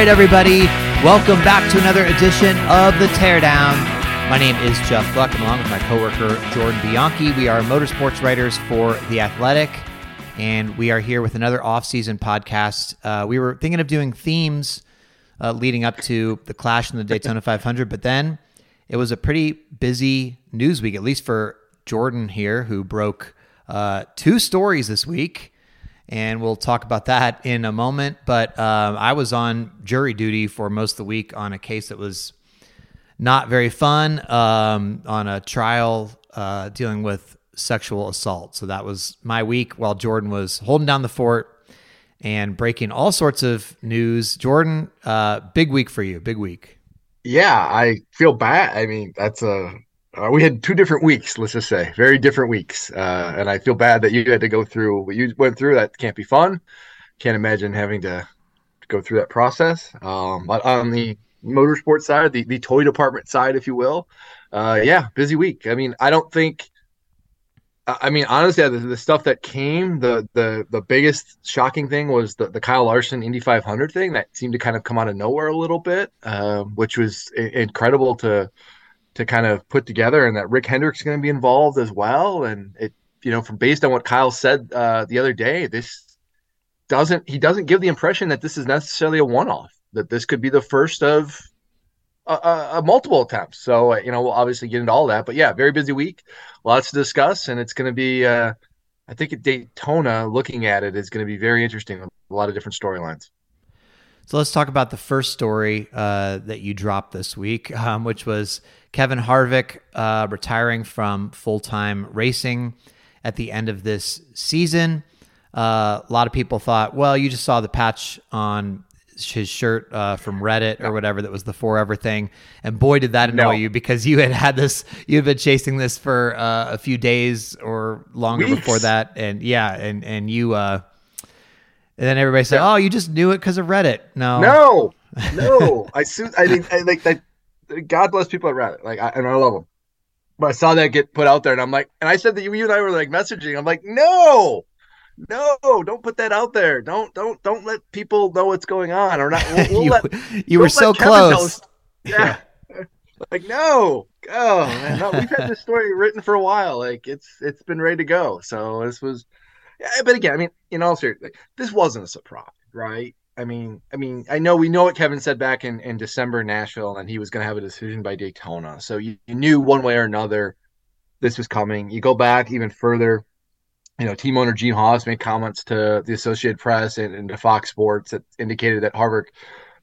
Right, everybody. Welcome back to another edition of The Teardown. My name is Jeff Gluck, and along with my coworker Jordan Bianchi, we are motorsports writers for The Athletic, and we are here with another off-season podcast. Uh, we were thinking of doing themes uh, leading up to the Clash and the Daytona 500, but then it was a pretty busy news week, at least for Jordan here, who broke uh, two stories this week and we'll talk about that in a moment. But um, I was on jury duty for most of the week on a case that was not very fun um, on a trial uh, dealing with sexual assault. So that was my week while Jordan was holding down the fort and breaking all sorts of news. Jordan, uh, big week for you, big week. Yeah, I feel bad. I mean, that's a uh, we had two different weeks. Let's just say very different weeks, uh, and I feel bad that you had to go through what you went through. That can't be fun. Can't imagine having to, go through that process. Um, but on the motorsport side, the the toy department side, if you will, uh, yeah, busy week. I mean, I don't think. I mean, honestly, the, the stuff that came, the the the biggest shocking thing was the, the Kyle Larson Indy 500 thing that seemed to kind of come out of nowhere a little bit, um, which was incredible to to kind of put together, and that Rick Hendrick's going to be involved as well. And it, you know, from based on what Kyle said uh, the other day, this doesn't he doesn't give the impression that this is necessarily a one off. That this could be the first of a, a, a multiple attempts. So uh, you know, we'll obviously get into all that. But yeah, very busy week, lots to discuss, and it's going to be. Uh, I think at Daytona, looking at it is going to be very interesting. A lot of different storylines. So let's talk about the first story uh, that you dropped this week, um, which was Kevin Harvick uh, retiring from full time racing at the end of this season. Uh, a lot of people thought, well, you just saw the patch on his shirt uh, from Reddit or whatever that was the forever thing, and boy, did that annoy No. you because you had had this, you had been chasing this for uh, a few days or longer Weeks. before that, and yeah, and and you. Uh, and then everybody said, "Oh, you just knew it because of Reddit." No, No, no. I su- I think I like that. God bless people at Reddit. Like, I, and I love them. But I saw that get put out there, and I'm like, and I said that you, you and I were like messaging. I'm like, no, no, don't put that out there. Don't, don't, don't let people know what's going on, or not. We'll, we'll you, let, you were so let Kevin know. close. Yeah. like no, oh man, no, we've had this story written for a while. Like it's it's been ready to go. So this was, yeah, but again, I mean, in all seriousness, this wasn't a surprise, right? I mean, I mean, I know we know what Kevin said back in, in December in Nashville, and he was going to have a decision by Daytona. So you, you knew one way or another this was coming. You go back even further, you know, team owner Gene Haas made comments to the Associated Press and, and to Fox Sports that indicated that Harvick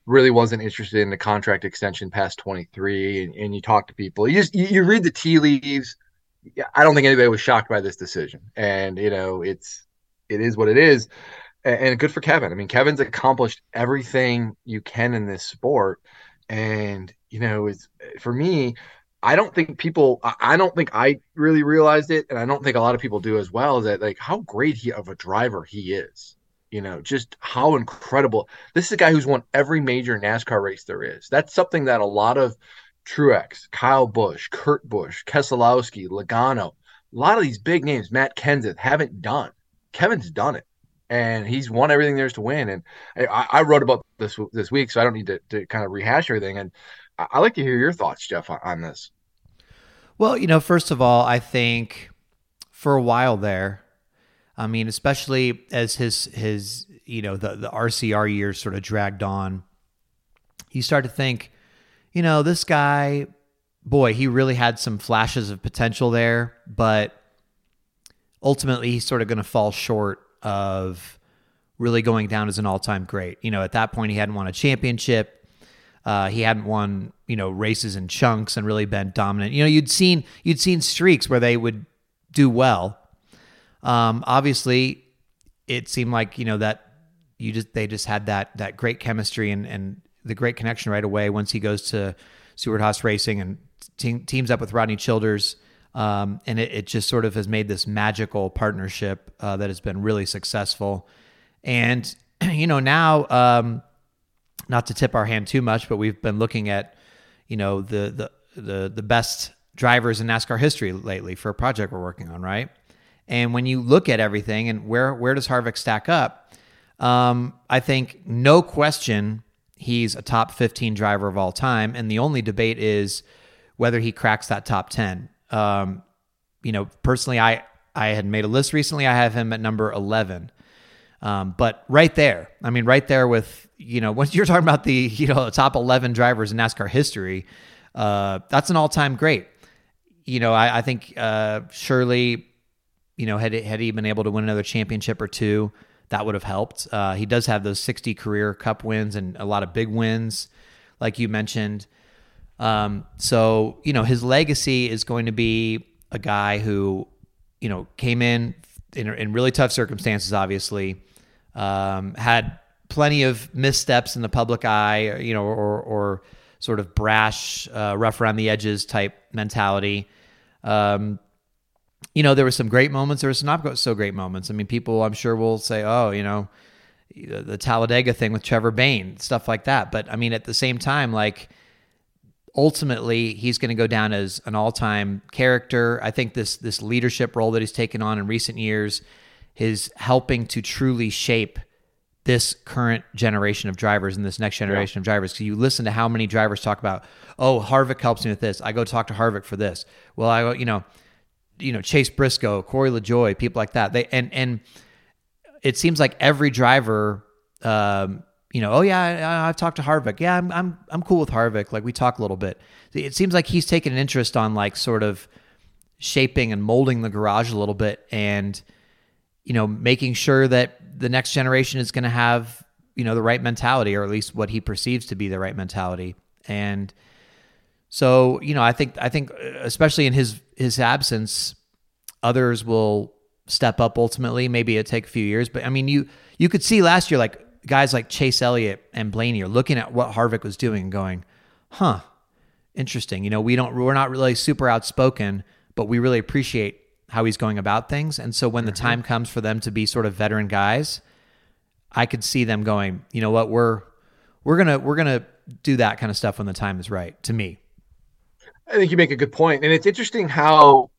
really wasn't interested in the contract extension past 23. And, and you talk to people, you just you, you read the tea leaves. I don't think anybody was shocked by this decision, and you know, it's it is what it is and, good for Kevin. I mean, Kevin's accomplished everything you can in this sport, and you know, it's for me. I don't think people. I don't think I really realized it, and I don't think a lot of people do as well. Is that like how great he of a driver he is? You know, just how incredible. This is a guy who's won every major NASCAR race there is. That's something that a lot of Truex, Kyle Busch, Kurt Busch, Keselowski, Logano, a lot of these big names, Matt Kenseth, haven't done. Kevin's done it and he's won everything there is to win. And I, I wrote about this this week, so I don't need to, to kind of rehash everything. And I, I like to hear your thoughts, Jeff, on, on this. Well, you know, first of all, I think for a while there, I mean, especially as his his you know the the RCR years sort of dragged on, you start to think, you know, this guy, boy, he really had some flashes of potential there, but ultimately he's sort of going to fall short of really going down as an all-time great. You know, at that point he hadn't won a championship. Uh, he hadn't won, you know, races in chunks and really been dominant. You know, you'd seen you'd seen streaks where they would do well. Um, obviously, it seemed like you know that you just they just had that that great chemistry and and the great connection right away once he goes to Stewart Haas Racing and te- teams up with Rodney Childers. Um, and it, it, just sort of has made this magical partnership uh, that has been really successful. And you know now, um, not to tip our hand too much, but we've been looking at you know the the the the best drivers in NASCAR history lately for a project we're working on, right? And when you look at everything and where where does Harvick stack up? Um, I think no question he's a top 15 driver of all time, and the only debate is whether he cracks that top 10. Um, you know, personally, I I had made a list recently. I have him at number 11. Um, but right there, I mean, right there with you know, once you're talking about the you know the top 11 drivers in NASCAR history, uh, that's an all-time great. You know, I, I think uh, surely, you know, had had he been able to win another championship or two, that would have helped. Uh, he does have those 60 career Cup wins and a lot of big wins, like you mentioned. Um, so you know, his legacy is going to be a guy who, you know, came in in, in really tough circumstances, obviously, um, had plenty of missteps in the public eye, you know, or, or sort of brash, uh, rough around the edges type mentality. Um, you know, there were some great moments. There were some not so great moments. I mean, people, I'm sure, will say, "Oh, you know, the Talladega thing with Trevor Bayne, stuff like that." But I mean, at the same time, like ultimately, he's going to go down as an all-time character. I think this this leadership role that he's taken on in recent years is helping to truly shape this current generation of drivers and this next generation yeah. of drivers. Because you listen to how many drivers talk about, oh, Harvick helps me with this. I go talk to Harvick for this. Well, I, you know, you know, Chase Briscoe, Corey LaJoie, people like that. They and and it seems like every driver, um, you know, oh yeah, I, have talked to Harvick. Yeah, I'm I'm I'm cool with Harvick. Like we talk a little bit. It seems like he's taken an interest on like sort of shaping and molding the garage a little bit and you know making sure that the next generation is going to have you know the right mentality or at least what he perceives to be the right mentality and so you know i think i think uh, especially in his his absence others will step up ultimately maybe it take a few years but i mean you you could see last year like guys like chase elliott and blaney are looking at what harvick was doing and going huh interesting you know we don't we're not really super outspoken but we really appreciate how he's going about things. And so when the mm-hmm. time comes for them to be sort of veteran guys, I could see them going, you know what, we're we're gonna we're gonna do that kind of stuff when the time is right. To me, I think you make a good point, and it's interesting how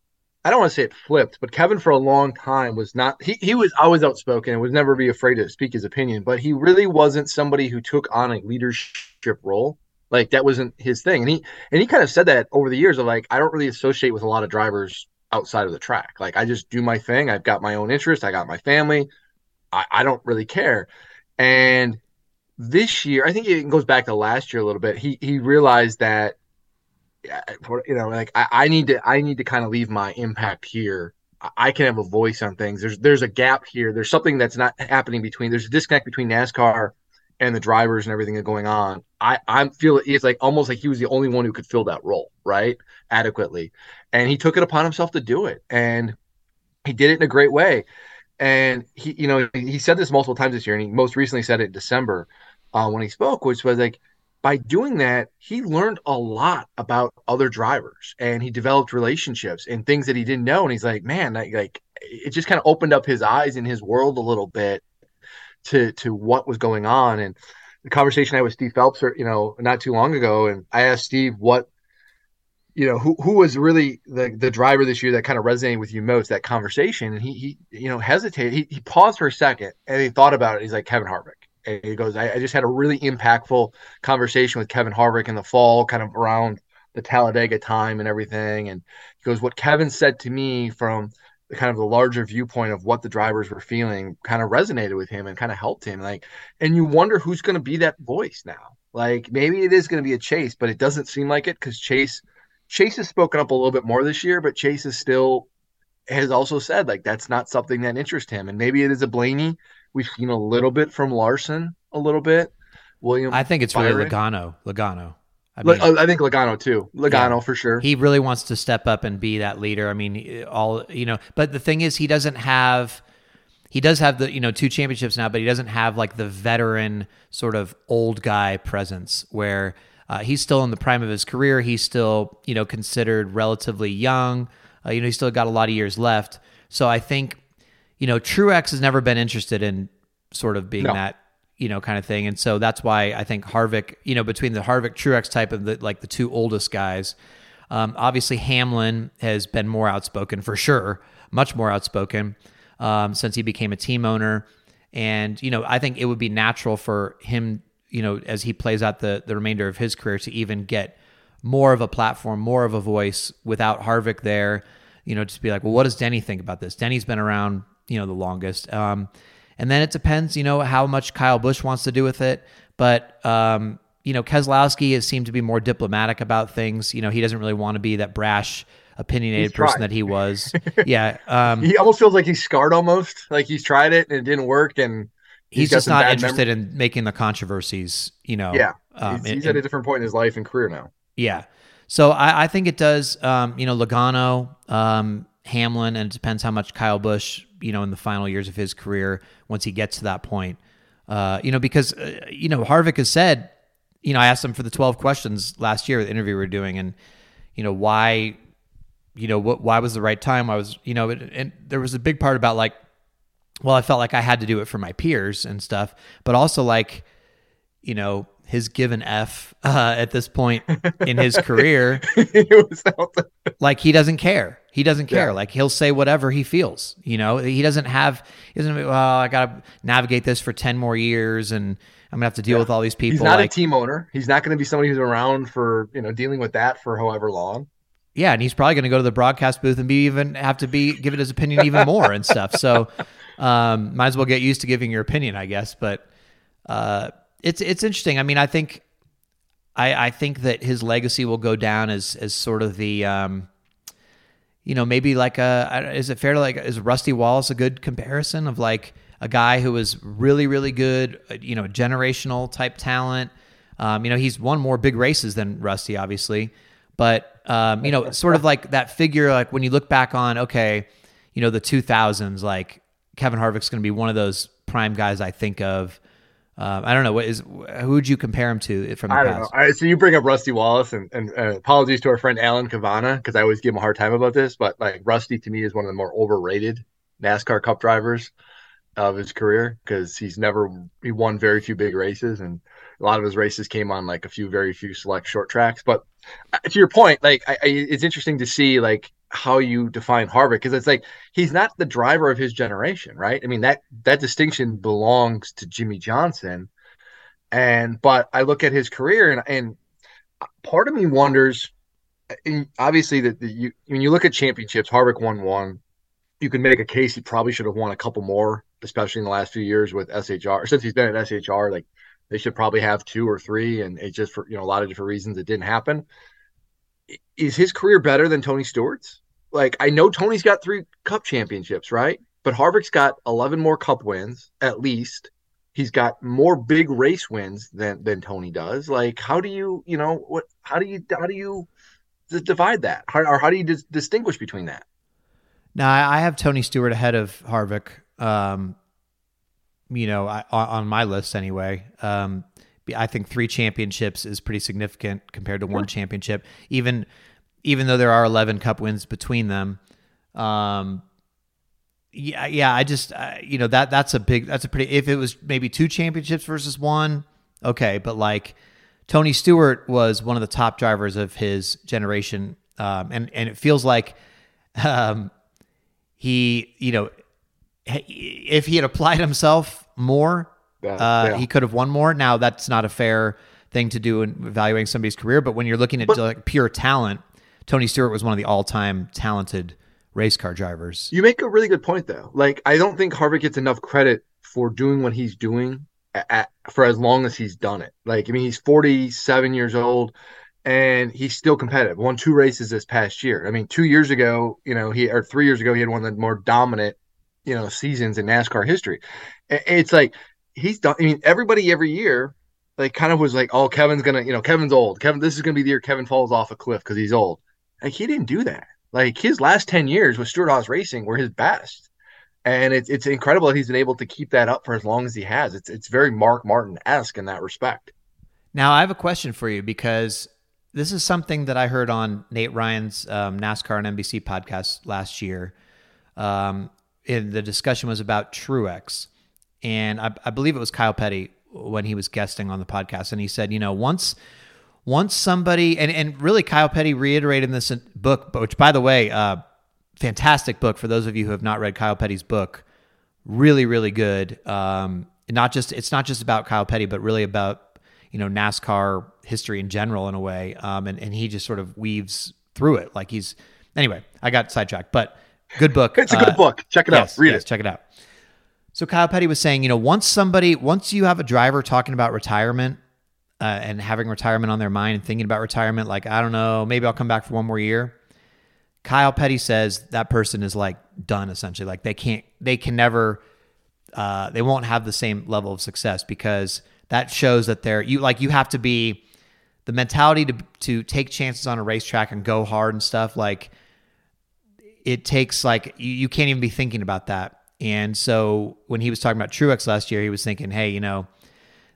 I don't want to say it flipped, but Kevin for a long time was not he he was always outspoken and would never be afraid to speak his opinion, but he really wasn't somebody who took on a leadership role. Like that wasn't his thing. And he and he kind of said that over the years of like, I don't really associate with a lot of drivers outside of the track. Like I just do my thing. I've got my own interest. I got my family. I, I don't really care. And this year, I think it goes back to last year a little bit. He he realized that you know, like I, I need to I need to kind of leave my impact here. I can have a voice on things. There's there's a gap here. There's something that's not happening between. There's a disconnect between NASCAR and the drivers and everything that's going on. I I feel it's like almost like he was the only one who could fill that role, right? Adequately. And he took it upon himself to do it. And he did it in a great way. And he, you know, he said this multiple times this year, and he most recently said it in December uh, when he spoke, which was like, by doing that, he learned a lot about other drivers and he developed relationships and things that he didn't know. And he's like, man, like, like it just kind of opened up his eyes in his world a little bit to to what was going on. And the conversation I had with Steve Phelps, you know, not too long ago, and I asked Steve what you know who who was really the the driver this year that kind of resonated with you most that conversation and he he you know hesitated he, he paused for a second and he thought about it he's like Kevin Harvick and he goes I, I, just had a really impactful conversation with Kevin Harvick in the fall kind of around the Talladega time and everything. And he goes what Kevin said to me from the kind of the larger viewpoint of what the drivers were feeling kind of resonated with him and kind of helped him. Like and you wonder who's going to be that voice now. Like maybe it is going to be a chase but it doesn't seem like it because chase chase has spoken up a little bit more this year but chase is still has also said like that's not something that interests him. And maybe it is a blaney we've seen a little bit from Larson, a little bit. William, I think it's really Byron. Logano. Logano. I mean, uh, I think Logano too. Logano Yeah. for sure. he really wants to step up and be that leader. I mean, all you know, but the thing is, he doesn't have. He does have the you know two championships now, but he doesn't have like the veteran sort of old guy presence where uh, he's still in the prime of his career. He's still you know considered relatively young. Uh, you know, he's still got a lot of years left. So I think you know Truex has never been interested in sort of being No. that you know kind of thing, and so that's why I think Harvick, you know, between the Harvick Truex type of the like the two oldest guys. Um, obviously, Hamlin has been more outspoken for sure, much more outspoken um, since he became a team owner. And you know, I think it would be natural for him, you know, as he plays out the the remainder of his career, to even get more of a platform, more of a voice without Harvick there. You know, just be like, well, what does Denny think about this? Denny's been around, you know, the longest. Um, and then it depends, you know, how much Kyle Busch wants to do with it. But um, you know, Keselowski has seemed to be more diplomatic about things. You know, he doesn't really want to be that brash, opinionated He's person tried. that he was. yeah. Um, he almost feels like he's scarred almost. Like he's tried it and it didn't work, and he's, got just not interested in making the controversies, you know. yeah, um, he's, and- at a different point in his life and career now. Yeah. So I, I think it does, um, you know, Logano, um, Hamlin, and it depends how much Kyle Busch, you know, in the final years of his career, once he gets to that point. Uh, you know, because, uh, you know, Harvick has said, you know, I asked him for the 12 questions last year, the interview we were doing, and, you know, why, you know, what, why was the right time? I was, you know, and there was a big part about like, well, I felt like I had to do it for my peers and stuff, but also like, you know, his given F uh, at this point in his career, it was out there. like he doesn't care. He doesn't care. Yeah. Like he'll say whatever he feels. You know, he doesn't have. He doesn't. Well, I got to navigate this for ten more years, and I'm gonna have to deal with all these people. He's not like, a team owner. He's not going to be somebody who's around for you know dealing with that for however long. yeah, and he's probably going to go to the broadcast booth and be even have to be give it his opinion even more and stuff. So, um, might as well get used to giving your opinion, I guess. But uh, it's it's interesting. I mean, I think I I think that his legacy will go down as as sort of the um, you know maybe like a is it fair to like is Rusty Wallace a good comparison of like a guy who was really really good, uh, you know, generational type talent. Um, you know, he's won more big races than Rusty, obviously, but um, you know, sort of like that figure. Like when you look back on, okay, you know, the 2000s, like Kevin Harvick's going to be one of those prime guys I think of. Um, I don't know what is who would you compare him to from the I don't know. past? Right, so you bring up Rusty Wallace, and, and uh, apologies to our friend Alan Cavanna because I always give him a hard time about this, but like Rusty to me is one of the more overrated NASCAR Cup drivers of his career because he's never he won very few big races, and a lot of his races came on like a few very few select short tracks. But uh, to your point, like I, I, it's interesting to see like how you define Harvick because it's like he's not the driver of his generation, right? I mean that that distinction belongs to Jimmie Johnson. And but I look at his career and and part of me wonders. Obviously, that you when you look at championships, Harvick won one. You can make a case he probably should have won a couple more, especially in the last few years with SHR. Since he's been at SHR, like they should probably have two or three, and it just for you know a lot of different reasons it didn't happen. Is his career better than Tony Stewart's? Like I know Tony's got three Cup championships, right? But Harvick's got eleven more Cup wins at least he's got more big race wins than than Tony does. Like, how do you, you know, what? How do you how do you divide that, how, or how do you dis- distinguish between that? Now I have Tony Stewart ahead of Harvick. Um, you know, I, on on my list anyway. Um, I think three championships is pretty significant compared to one championship. Even even though there are eleven Cup wins between them. Um, yeah, yeah. I just uh, you know that that's a big that's a pretty. If it was maybe two championships versus one, okay. But like Tony Stewart was one of the top drivers of his generation, um, and and it feels like um, he you know if he had applied himself more, Yeah, uh, yeah. he could have won more. Now that's not a fair thing to do in evaluating somebody's career, but when you're looking at like pure talent, Tony Stewart was one of the all-time talented race car drivers. You make a really good point, though. Like, I don't think Harvick gets enough credit for doing what he's doing at, for as long as he's done it. Like, I mean, he's 47 years old and he's still competitive. Won two races this past year. I mean, two years ago, you know, he or three years ago, he had one of the more dominant, you know seasons in NASCAR history. It's like he's done. I mean, everybody every year like kind of was like, oh, Kevin's gonna, you know, Kevin's old. Kevin, this is gonna be the year Kevin falls off a cliff because he's old. Like he didn't do that. Like his last ten years with Stewart-Haas Racing were his best, and it's it's incredible that he's been able to keep that up for as long as he has. It's it's very Mark Martin esque in that respect. Now I have a question for you because this is something that I heard on Nate Ryan's um, NASCAR and NBC podcast last year. Um, and the discussion was about Truex, and I, I believe it was Kyle Petty when he was guesting on the podcast, and he said, you know, once once somebody and and really Kyle Petty reiterated in this book, which by the way, uh, fantastic book for those of you who have not read Kyle Petty's book, really really good. Um, not just it's not just about Kyle Petty, but really about you know NASCAR history in general in a way, um, and and he just sort of weaves through it like he's anyway. I got sidetracked, but good book. It's a good uh, book. Check it yes, out. Read yes, it. Check it out. So Kyle Petty was saying, you know, once somebody, once you have a driver talking about retirement uh, and having retirement on their mind and thinking about retirement, like I don't know, maybe I'll come back for one more year. Kyle Petty says that person is like done essentially. Like they can't, they can never, uh, they won't have the same level of success because that shows that they're you like you have to be the mentality to to take chances on a racetrack and go hard and stuff like it takes like you, you can't even be thinking about that and so when he was talking about Truex last year, he was thinking, hey, you know,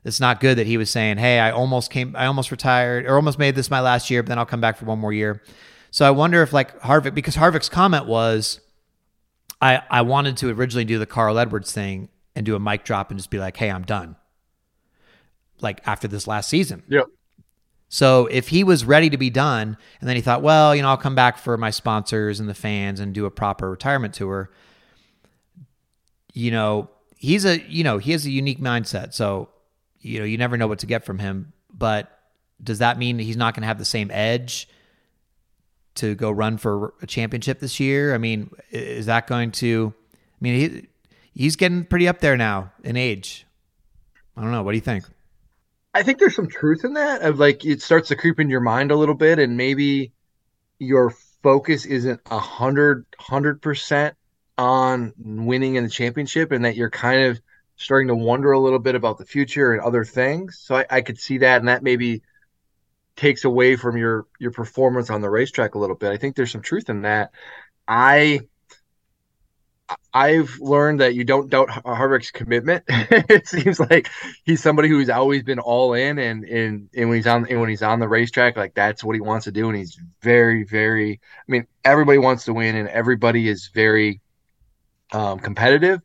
it's not good that he was saying, hey, I almost came, I almost retired or almost made this my last year, but then I'll come back for one more year. So I wonder if like Harvick, because Harvick's comment was, I, I wanted to originally do the Carl Edwards thing and do a mic drop and just be like, hey, I'm done. Like after this last season. Yep. So if he was ready to be done and then he thought, well, you know, I'll come back for my sponsors and the fans and do a proper retirement tour you know, he's a, you know, he has a unique mindset. So, you know, you never know what to get from him. But does that mean he's not going to have the same edge to go run for a championship this year? I mean, is that going to, I mean, he, he's getting pretty up there now in age. I don't know. What do you think? I think there's some truth in that of like it starts to creep in your mind a little bit and maybe your focus isn't a hundred hundred percent on winning in the championship and that you're kind of starting to wonder a little bit about the future and other things. So I, I could see that, and that maybe takes away from your your performance on the racetrack a little bit. I think there's some truth in that. I I've learned that you don't doubt Harvick's commitment. it seems like he's somebody who's always been all in, and and and when he's on and when he's on the racetrack, like that's what he wants to do, and he's very very. I mean, everybody wants to win, and everybody is very um, competitive,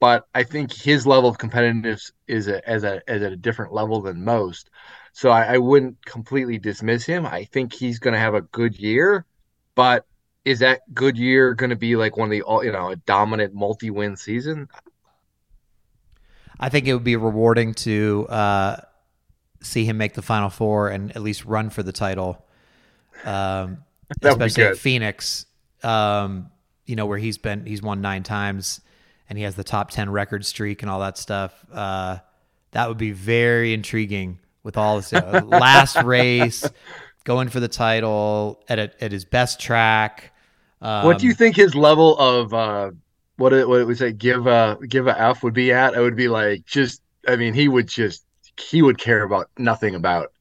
but I think his level of competitiveness is a, as a as at a different level than most. So I, I wouldn't completely dismiss him. I think he's going to have a good year, but is that good year going to be like one of the all you know a dominant multi-win season? I think it would be rewarding to uh, see him make the final four and at least run for the title. Um, especially at Phoenix. Um, you know, where he's been, he's won nine times and he has the top 10 record streak and all that stuff. Uh, that would be very intriguing with all this uh, last race, going for the title at a, at his best track. Um, what do you think his level of uh, what it, what it would say give a give a F would be at? I would be like just I mean he would just he would care about nothing about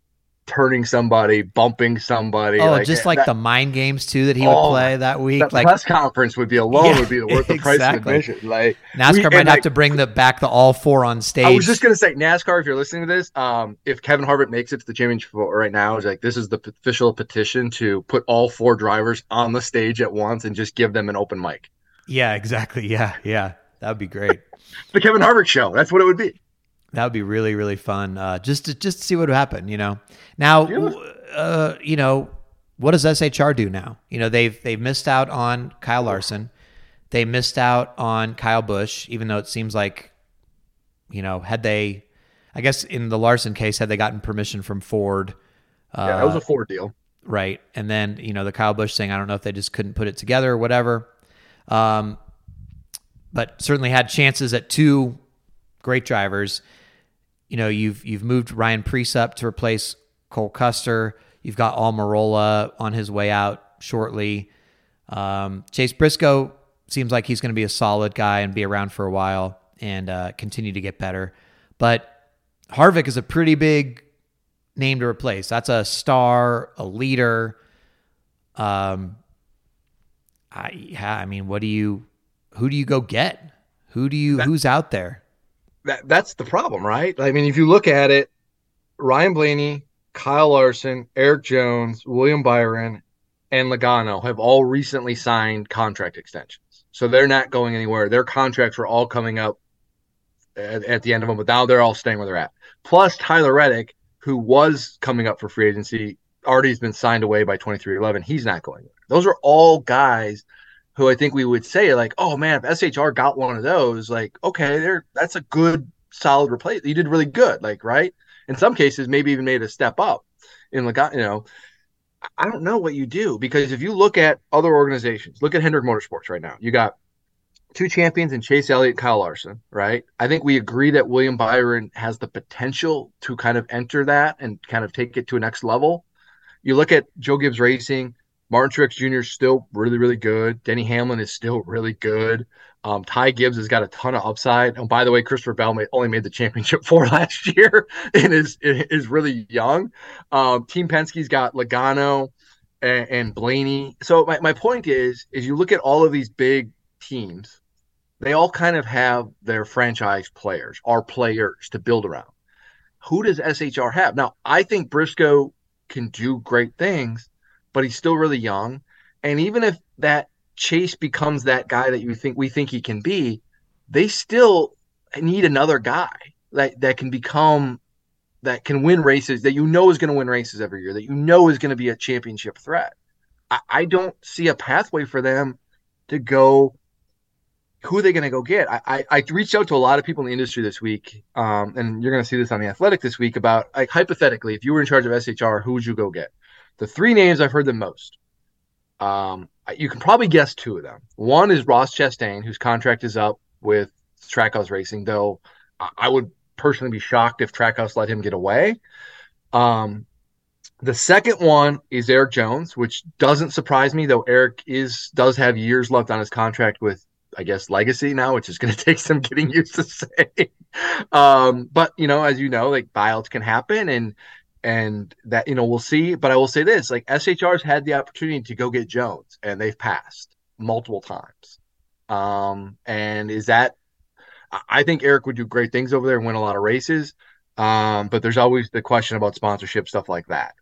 turning somebody, bumping somebody. Oh, like, just like that, the mind games too that he would oh, play that week. That like press conference would be alone yeah, would be worth the exactly. price of admission. Like NASCAR we, might have like, to bring the back the all four on stage. I was just gonna say NASCAR. If you're listening to this, um, if Kevin Harvick makes it to the championship right now, is like this is the official petition to put all four drivers on the stage at once and just give them an open mic. Yeah, exactly. Yeah, yeah, that would be great. the Kevin Harvick show. That's what it would be. That would be really really fun. Uh, just to just to see what would happen. You know. Now. Uh, you know, what does SHR do now? You know, they've they've missed out on Kyle Larson. They missed out on Kyle Busch, even though it seems like, you know, had they, I guess in the Larson case, had they gotten permission from Ford. Uh, yeah, that was a Ford deal. Right. And then, you know, the Kyle Busch thing, I don't know if they just couldn't put it together or whatever. Um, but certainly had chances at two great drivers. You know, you've you've moved Ryan Preece up to replace Cole Custer. You've got Almirola on his way out shortly. Um, Chase Briscoe seems like he's going to be a solid guy and be around for a while and uh, continue to get better. But Harvick is a pretty big name to replace. That's a star, a leader. Um, I yeah, I mean, what do you, who do you go get? Who do you, That- who's out there? That that's the problem, right? I mean, if you look at it, Ryan Blaney, Kyle Larson, Erik Jones, William Byron, and Logano have all recently signed contract extensions. So they're not going anywhere. Their contracts were all coming up at, at the end of them, but now they're all staying where they're at. Plus Tyler Reddick, who was coming up for free agency, already has been signed away by 23XI. He's not going anywhere. Those are all guys who I think we would say like, oh man, if SHR got one of those, like, okay, they're that's a good solid replace. You did really good, like, right? In some cases, maybe even made a step up in like, you know, I don't know what you do because if you look at other organizations, look at Hendrick Motorsports right now. You got two champions in Chase Elliott, Kyle Larson, right? I think we agree that William Byron has the potential to kind of enter that and kind of take it to a next level. You look at Joe Gibbs Racing, Martin Truex Jr. is still really, really good. Denny Hamlin is still really good. Um, Ty Gibbs has got a ton of upside. And by the way, Christopher Bell only made the championship four last year and is is really young. Um, Team Penske's got Logano and, and Blaney. So my, my point is, is you look at all of these big teams, they all kind of have their franchise players, our players to build around. Who does SHR have? Now, I think Briscoe can do great things, but he's still really young. And even if that Chase becomes that guy that you think we think he can be, they still need another guy that, that can become that can win races that you know is going to win races every year, that you know is going to be a championship threat. I, I don't see a pathway for them to go. Who are they going to go get? I, I, I reached out to a lot of people in the industry this week, um, and you're going to see this on the Athletic this week about like hypothetically, if you were in charge of SHR, who would you go get? The three names I've heard the most. Um, you can probably guess two of them. One is Ross Chastain, whose contract is up with Trackhouse Racing, though I- would personally be shocked if Trackhouse let him get away. Um, the second one is Erik Jones, which doesn't surprise me, though Erik is does have years left on his contract with, I guess, Legacy now, which is going to take some getting used to say. Um, but you know, as you know, like buyouts can happen, and and that you know we'll see. But I will say this: like SHR's had the opportunity to go get Jones, and they've passed multiple times. Um, and is that? I- think Erik would do great things over there and win a lot of races. Um, but there's always the question about sponsorship stuff like that.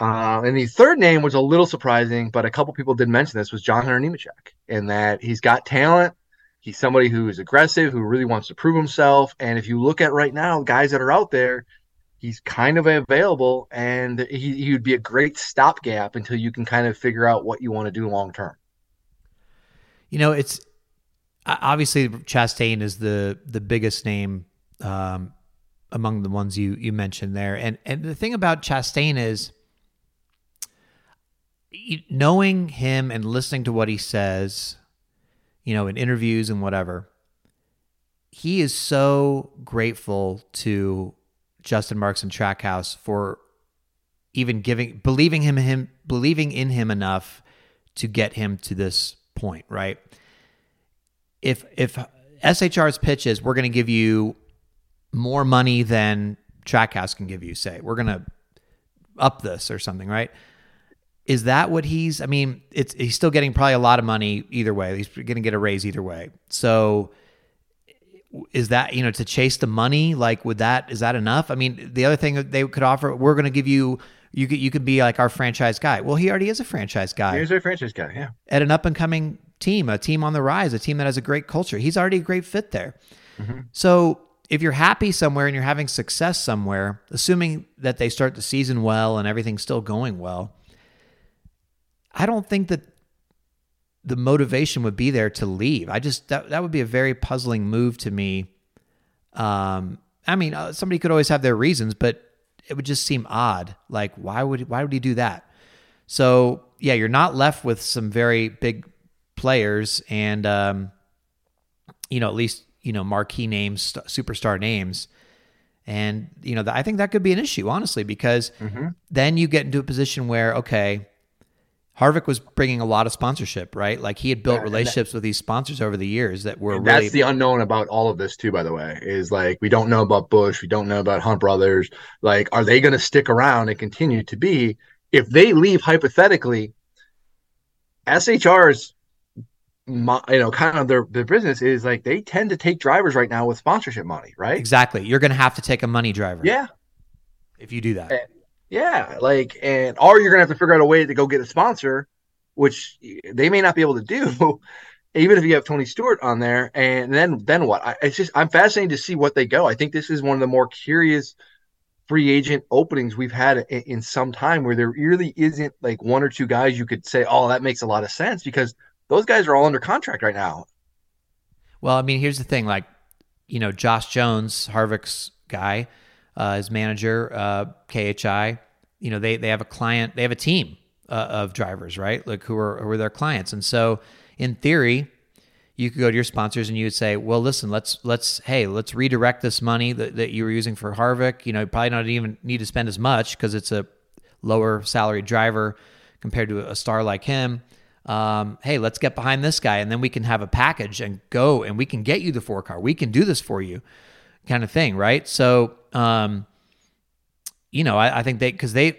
Uh, and the third name was a little surprising, but a couple people did mention this was John Hunter Nemechek, in that he's got talent. He's somebody who is aggressive, who really wants to prove himself. And if you look at right now, guys that are out there, he's kind of available, and he, he would be a great stopgap until you can kind of figure out what you want to do long term. You know, it's obviously Chastain is the the biggest name um, among the ones you you mentioned there, and and the thing about Chastain is knowing him and listening to what he says, you know, in interviews and whatever. He is so grateful to Justin Marks and Trackhouse for even giving believing him him believing in him enough to get him to this point, right? If if SHR's pitch is we're going to give you more money than Trackhouse can give you, say we're going to up this or something, right? Is that what he's? I mean, it's he's still getting probably a lot of money either way. He's going to get a raise either way. So is that you know to chase the money? Like, would that is that enough? I mean, the other thing that they could offer, we're going to give you. You could you could be like our franchise guy. Well, he already is a franchise guy Here's our franchise guy. Yeah. at an up and coming team, a team on the rise, a team that has a great culture. He's already a great fit there. Mm-hmm. So if you're happy somewhere and you're having success somewhere, assuming that they start the season well and everything's still going well, I don't think that the motivation would be there to leave. I just that that would be a very puzzling move to me. Um, I mean, uh, somebody could always have their reasons, but it would just seem odd. Like, why would why would he do that? So yeah, you're not left with some very big players, and um, you know at least you know marquee names, st- superstar names, and you know I think that could be an issue honestly because then you get into a position where okay, Harvick was bringing a lot of sponsorship, right? Like he had built Yeah, and that- relationships with these sponsors over the years that were really That's the unknown about all of this too. By the way, is like we don't know about Busch, we don't know about Hunt Brothers. Like, are they going to stick around and continue to be? If they leave, hypothetically, SHR's, you know, kind of their their business is like they tend to take drivers right now with sponsorship money, right? exactly. You're going to have to take a money driver, Yeah, if you do that. Eh, yeah. Like, and or you're gonna have to figure out a way to go get a sponsor, which they may not be able to do. Even if you have Tony Stewart on there, and then then what? I, it's just I'm fascinated to see what they go. I think this is one of the more curious free agent openings we've had in, in some time, where there really isn't like one or two guys you could say, "Oh, that makes a lot of sense," because those guys are all under contract right now. Well, I mean, here's the thing: like, you know, Josh Jones, Harvick's guy, uh, his manager, uh, KHI. You know, they they have a client, they have a team uh, of drivers, right? Like who are who are their clients, and so in theory, you could go to your sponsors and you would say, well, listen, let's let's hey, let's redirect this money that, that you were using for Harvick. You know, you probably not even need to spend as much because it's a lower salary driver compared to a star like him. Um, hey, let's get behind this guy, and then we can have a package and go, and we can get you the four car. We can do this for you, kind of thing, right? So, um, you know, I, I think they because they,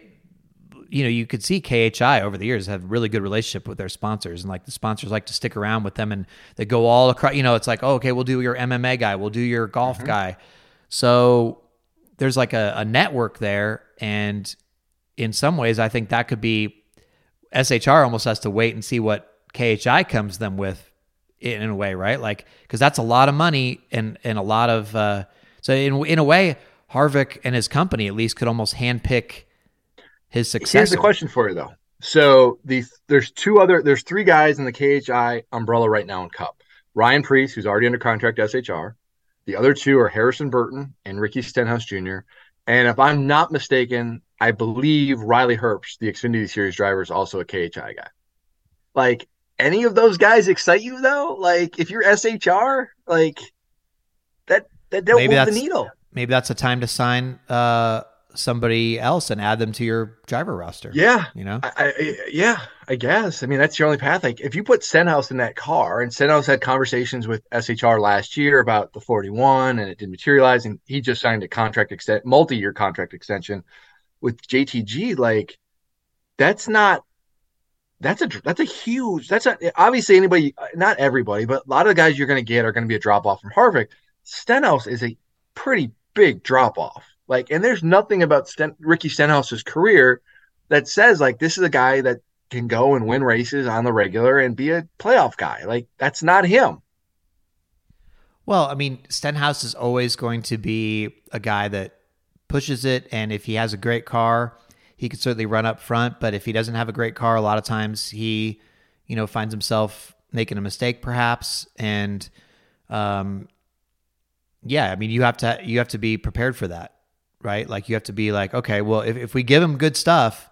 you know, you could see KHI over the years have really good relationship with their sponsors, and like the sponsors like to stick around with them, and they go all across. You know, it's like, oh, okay, we'll do your MMA guy, we'll do your golf guy. So there's like a, a network there, and in some ways, I think that could be SHR almost has to wait and see what KHI comes them with in, in a way, right? Like because that's a lot of money and and a lot of uh, so in in a way, Harvick and his company at least could almost handpick his successor. Here's the question for you though. So these there's two other there's three guys in the KHI umbrella right now in Cup. Ryan Preece, who's already under contract SHR. The other two are Harrison Burton and Ricky Stenhouse Jr. And if I'm not mistaken, I believe Riley Herbst, the Xfinity Series driver, is also a KHI guy. Like any of those guys excite you though? Like if you're SHR, like that that don't Maybe move the needle. Maybe that's a time to sign uh, somebody else and add them to your driver roster. Yeah, you know. I, I, yeah, I guess. I mean, that's your only path. Like, if you put Stenhouse in that car, and Stenhouse had conversations with SHR last year about the 41, and it didn't materialize, and he just signed a contract extent, multi-year contract extension with JTG. Like, that's not. That's a that's a huge. That's a obviously anybody, not everybody, but a lot of the guys you're going to get are going to be a drop off from Harvick. Stenhouse is a pretty big drop off. Like, and there's nothing about Sten, Ricky Stenhouse's career that says like this is a guy that can go and win races on the regular and be a playoff guy. Like that's not him. Well, I mean, Stenhouse is always going to be a guy that pushes it, and if he has a great car, he could certainly run up front. But if he doesn't have a great car, a lot of times he, you know, finds himself making a mistake, perhaps. And, um, yeah, I mean, you have to you have to be prepared for that, right? Like you have to be like, okay, well, if if we give him good stuff,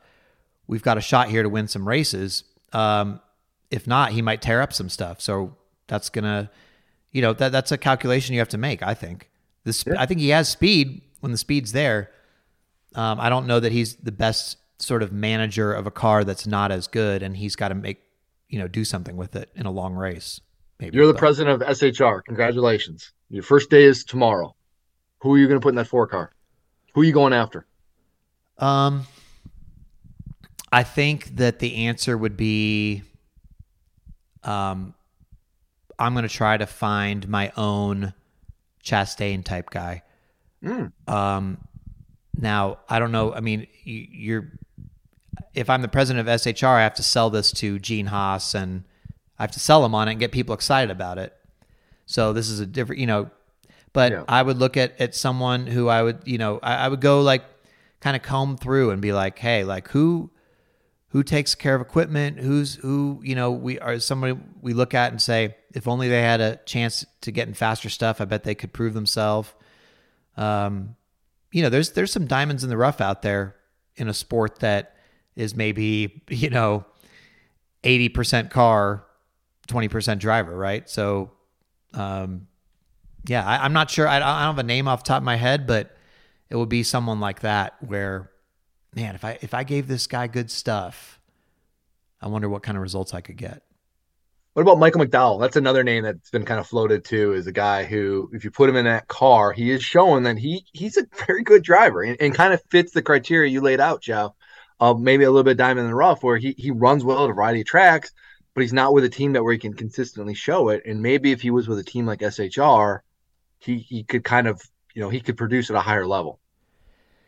we've got a shot here to win some races. Um, if not, he might tear up some stuff. So that's gonna you know that that's a calculation you have to make. I think this. I think he has speed when the speed's there. Um, I don't know that he's the best sort of manager of a car that's not as good, and he's got to make you know do something with it in a long race. Maybe You're the but- president of SHR. Congratulations. Your first day is tomorrow. Who are you going to put in that four car? Who are you going after? Um, I think that the answer would be, um, I'm going to try to find my own Chastain type guy. Mm. Um, now I don't know. I mean, you, you're if I'm the president of SHR, I have to sell this to Gene Haas and I have to sell them on it and get people excited about it. So this is a different, you know. But Yeah. I would look at at someone who I would, you know, I, I would go like kind of comb through and be like, hey, like who who takes care of equipment who's who you know we are somebody we look at and say if only they had a chance to get in faster stuff i bet they could prove themselves um you know there's there's some diamonds in the rough out there in a sport that is maybe you know 80% car 20% driver right so um yeah I, i'm not sure I, I don't have a name off top of my head but it would be someone like that where man, if I if I gave this guy good stuff, I wonder what kind of results I could get. What about Michael McDowell? That's another name that's been kind of floated too. Is a guy who, if you put him in that car, he is showing that he he's a very good driver and, and kind of fits the criteria you laid out, Joe. Of maybe a little bit diamond in the rough, where he he runs well at a variety of tracks, but he's not with a team that where he can consistently show it. And maybe if he was with a team like SHR, he he could kind of you know he could produce at a higher level.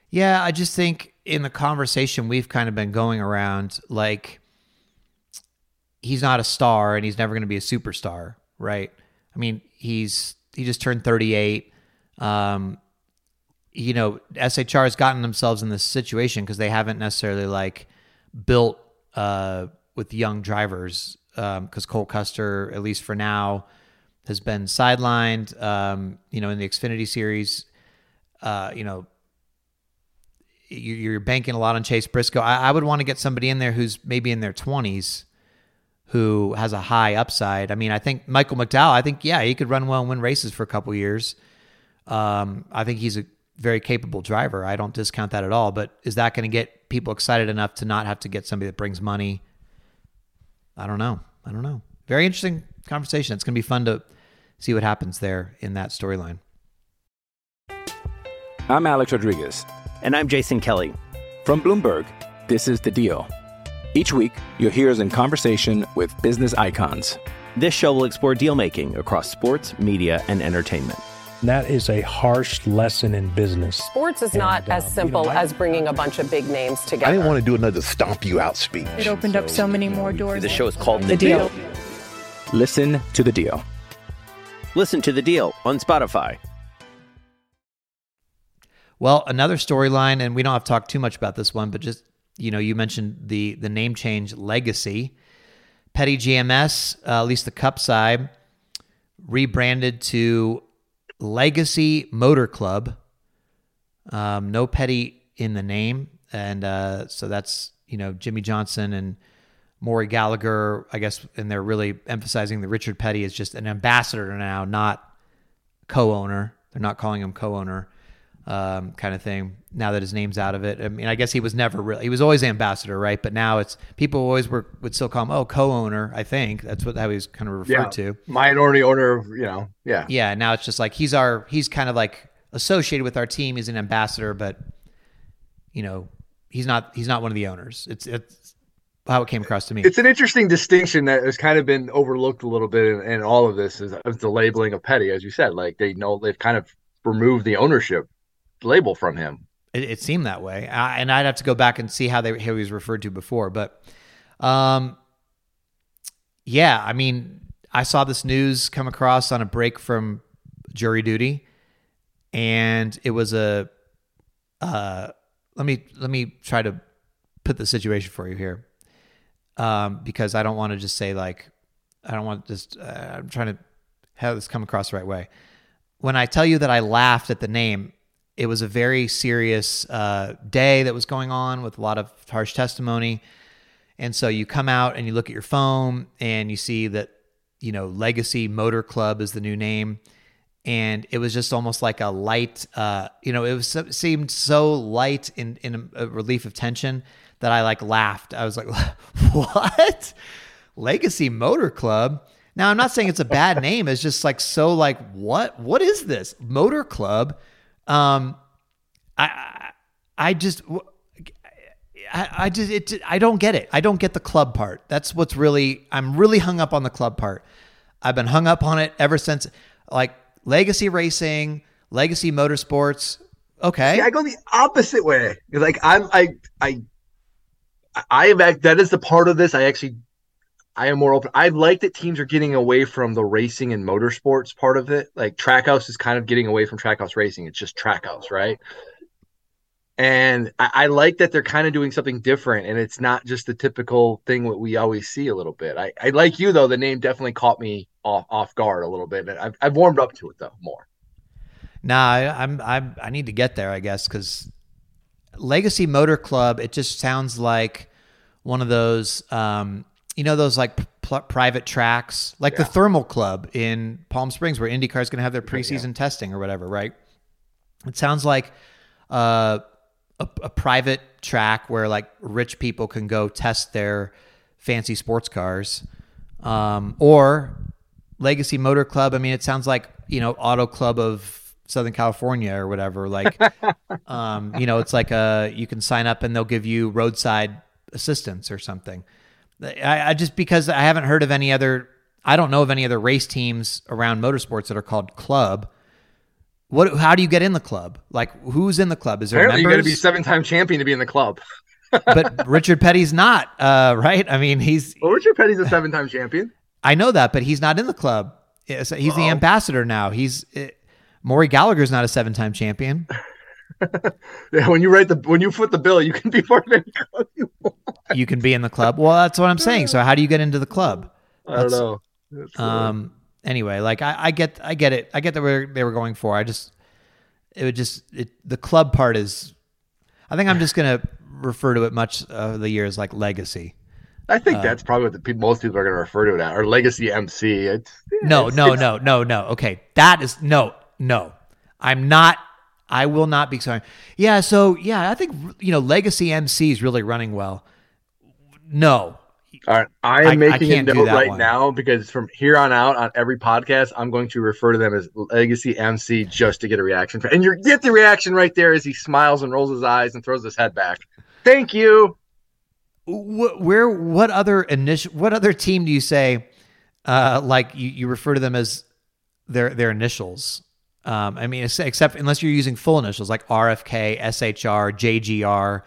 Yeah, I just think in the conversation we've kind of been going around, like he's not a star and he's never going to be a superstar, right? I mean, he's he just turned 38. Um, you know, SHR has gotten themselves in this situation because they haven't necessarily like built uh, with young drivers. Because um, Cole Custer, at least for now, has been sidelined. Um, you know, in the Xfinity series, uh, you know, you're banking a lot on Chase Briscoe. I, I would want to get somebody in there who's maybe in their 20s who has a high upside. I mean, I think Michael McDowell, I think, yeah, he could run well and win races for a couple years. Um, I think he's a very capable driver. I don't discount that at all. But is that going to get people excited enough to not have to get somebody that brings money? I don't know. I don't know. Very interesting conversation. It's going to be fun to see what happens there in that storyline. I'm Alex Rodriguez. And I'm Jason Kelly. From Bloomberg, this is The Deal. Each week, you'll hear us in conversation with business icons. This show will explore deal making across sports, media, and entertainment. That is a harsh lesson in business. Sports is not And, as simple you know, I- as bringing a bunch of big names together. I didn't want to do another stomp you out speech. It opened up so many more doors. The show is called The Deal. Listen to the deal. Listen to the deal on Spotify. Well, another storyline, and we don't have to talk too much about this one, but just you know, you mentioned the the name change legacy. Petty GMS, uh, at least the Cup side, rebranded to Legacy Motor Club. Um, no Petty in the name, and uh, so that's you know Jimmie Johnson and Maury Gallagher, I guess, and they're really emphasizing that Richard Petty is just an ambassador now, not co-owner. They're not calling him co-owner, um, kind of thing. Now that his name's out of it, I mean, I guess he was never really. He was always ambassador, right? But now it's people always were would still call him oh co-owner. I think that's what how he was kind of referred Yeah, to. minority owner. You know, yeah. Yeah. Now it's just like he's our he's kind of like associated with our team. He's an ambassador, but you know he's not he's not one of the owners. It's it's how it came across to me. It's an interesting distinction that has kind of been overlooked a little bit in, in all of this is, is the labeling of Petty, as you said. Like they know they've kind of removed the ownership label from him. It, it seemed that way, I, and I'd have to go back and see how they how he was referred to before. But, um, yeah, I mean, I saw this news come across on a break from jury duty, and it was a. Uh, let me let me try to put the situation for you here, um, because I don't want to just say like, I don't want just. Uh, I'm trying to have this come across the right way. When I tell you that I laughed at the name, it was a very serious uh, day that was going on with a lot of harsh testimony. And so you come out and you look at your phone and you see that, you know, Legacy Motor Club is the new name. And it was just almost like a light, uh, you know, it was it seemed so light in, in a relief of tension that I like laughed. I was like, what? Legacy Motor Club? Now, I'm not saying it's a bad name. It's just like so like, what? What is this? Motor Club? Um, I, I just, I, I just, it, I don't get it. I don't get the club part. That's what's really, I'm really hung up on the club part. I've been hung up on it ever since, like Legacy Racing, Legacy Motorsports. Okay. See, I go the opposite way. Like I'm, I, I, I am. That is the part of this. I actually, I am more open. I like that teams are getting away from the racing and motorsports part of it. Like Trackhouse is kind of getting away from Trackhouse racing. It's just Trackhouse, right? And I, I like that they're kind of doing something different, and it's not just the typical thing what we always see a little bit. I, I like you though. The name definitely caught me off off guard a little bit. But I've, I've warmed up to it though more. Nah, I, I'm I'm I need to get there, I guess, because Legacy Motor Club. It just sounds like one of those, um, you know, those like p- private tracks, like the Thermal Club in Palm Springs, where IndyCar is going to have their preseason testing or whatever, right? It sounds like uh, a, a private track where like rich people can go test their fancy sports cars, um, or Legacy Motor Club. I mean, it sounds like you know Auto Club of Southern California or whatever. Like, um, you know, it's like a you can sign up and they'll give you roadside assistance or something. I, I just because I haven't heard of any other. I don't know of any other race teams around motorsports that are called club. What? How do you get in the club? Like, who's in the club? Is there Apparently, you got to members? be seven-time champion to be in the club. but Richard Petty's not, uh, right? I mean, he's. Well, Richard Petty's a seven-time champion. I know that, but he's not in the club. He's the Uh-oh. ambassador now. He's. Uh, Maury Gallagher's not a seven-time champion. Yeah, when you write the when you foot the bill, you can be part of any club you want. You can be in the club. Well, that's what I'm saying. So how do you get into the club? I don't know. Um. Anyway, like I, I get, I get it. I get that where they were going for. I just, it would just, it, the club part is. I think I'm just gonna refer to it much of the year as like legacy. I think uh, that's probably what the people, most people are going to refer to it at, or legacy MC. It's yeah, No, it's- no, it's- no, no, no. Okay, that is no, no. I'm not. I will not be sorry. Yeah. So yeah, I think you know Legacy MC is really running well. No, All right, I I- am I making a can't do note right one. now because from here on out on every podcast, I'm going to refer to them as Legacy MC just to get a reaction. And you get the reaction right there as he smiles and rolls his eyes and throws his head back. Thank you. Wh- where what other initial what other team do you say uh like you, you refer to them as their their initials um i mean except unless you're using full initials like rfk shr jgr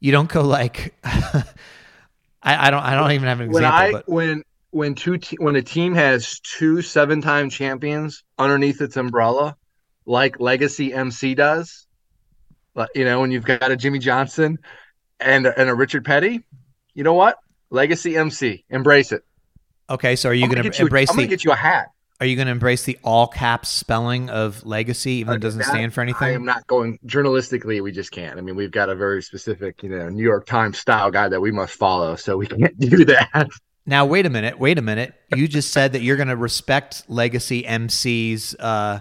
you don't go like I, I don't i don't even have an example. when I but when when two te- when a team has two seven time champions underneath its umbrella, like Legacy MC does, like, you know, when you've got a Jimmie Johnson and and a Richard Petty, you know what? Legacy MC, embrace it. okay so are you going to you, embrace I'm gonna get you a hat. Are you going to embrace the all caps spelling of legacy even though it doesn't That- stand for anything? I am not going journalistically. We just can't. I mean, we've got a very specific, you know, New York Times style guide that we must follow, so we can't do that. Now wait a minute, wait a minute. You just said that you're going to respect Legacy MC's uh,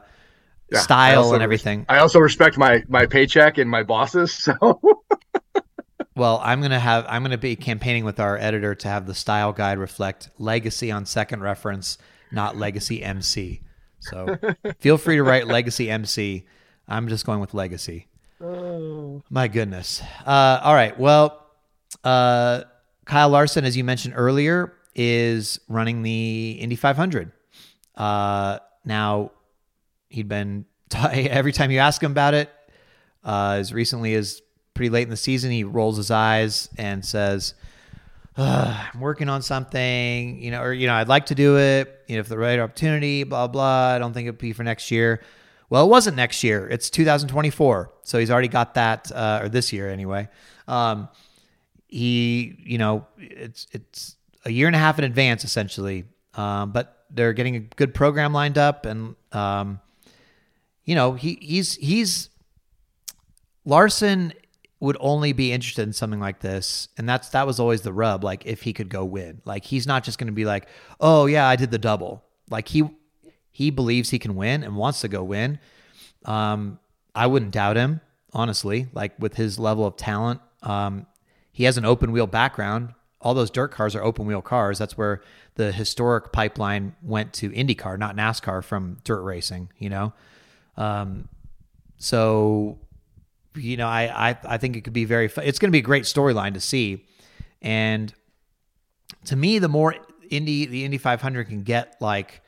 Yeah, style and res- everything. I also respect my my paycheck and my bosses. So Well, I'm going to have I'm going to be campaigning with our editor to have the style guide reflect Legacy on second reference, not Legacy MC. So feel free to write Legacy MC. I'm just going with Legacy. Oh. My goodness. Uh, all right. Well, uh, Kyle Larson, as you mentioned earlier, is running the Indy 500. Uh, now, he'd been every time you ask him about it, uh, as recently as pretty late in the season, he rolls his eyes and says, "Ugh, "I'm working on something, you know, or you know, I'd like to do it, you know, if the right opportunity, blah blah. I don't think it'd be for next year." Well, it wasn't next year; it's 2024, so he's already got that, uh, or this year anyway. Um, he, you know, it's it's a year and a half in advance essentially, um, but they're getting a good program lined up, and um, you know, he he's he's Larson would only be interested in something like this, and that's that was always the rub. Like if he could go win, like he's not just going to be like, oh yeah, I did the double. Like he he believes he can win and wants to go win. Um, I wouldn't doubt him honestly. Like with his level of talent, um, he has an open wheel background. All those dirt cars are open wheel cars. That's where the historic pipeline went to IndyCar, not NASCAR from dirt racing. You know, um, so you know, I, I I think it could be very. Fun. It's going to be a great storyline to see, and to me, the more Indy the Indy 500 can get, like,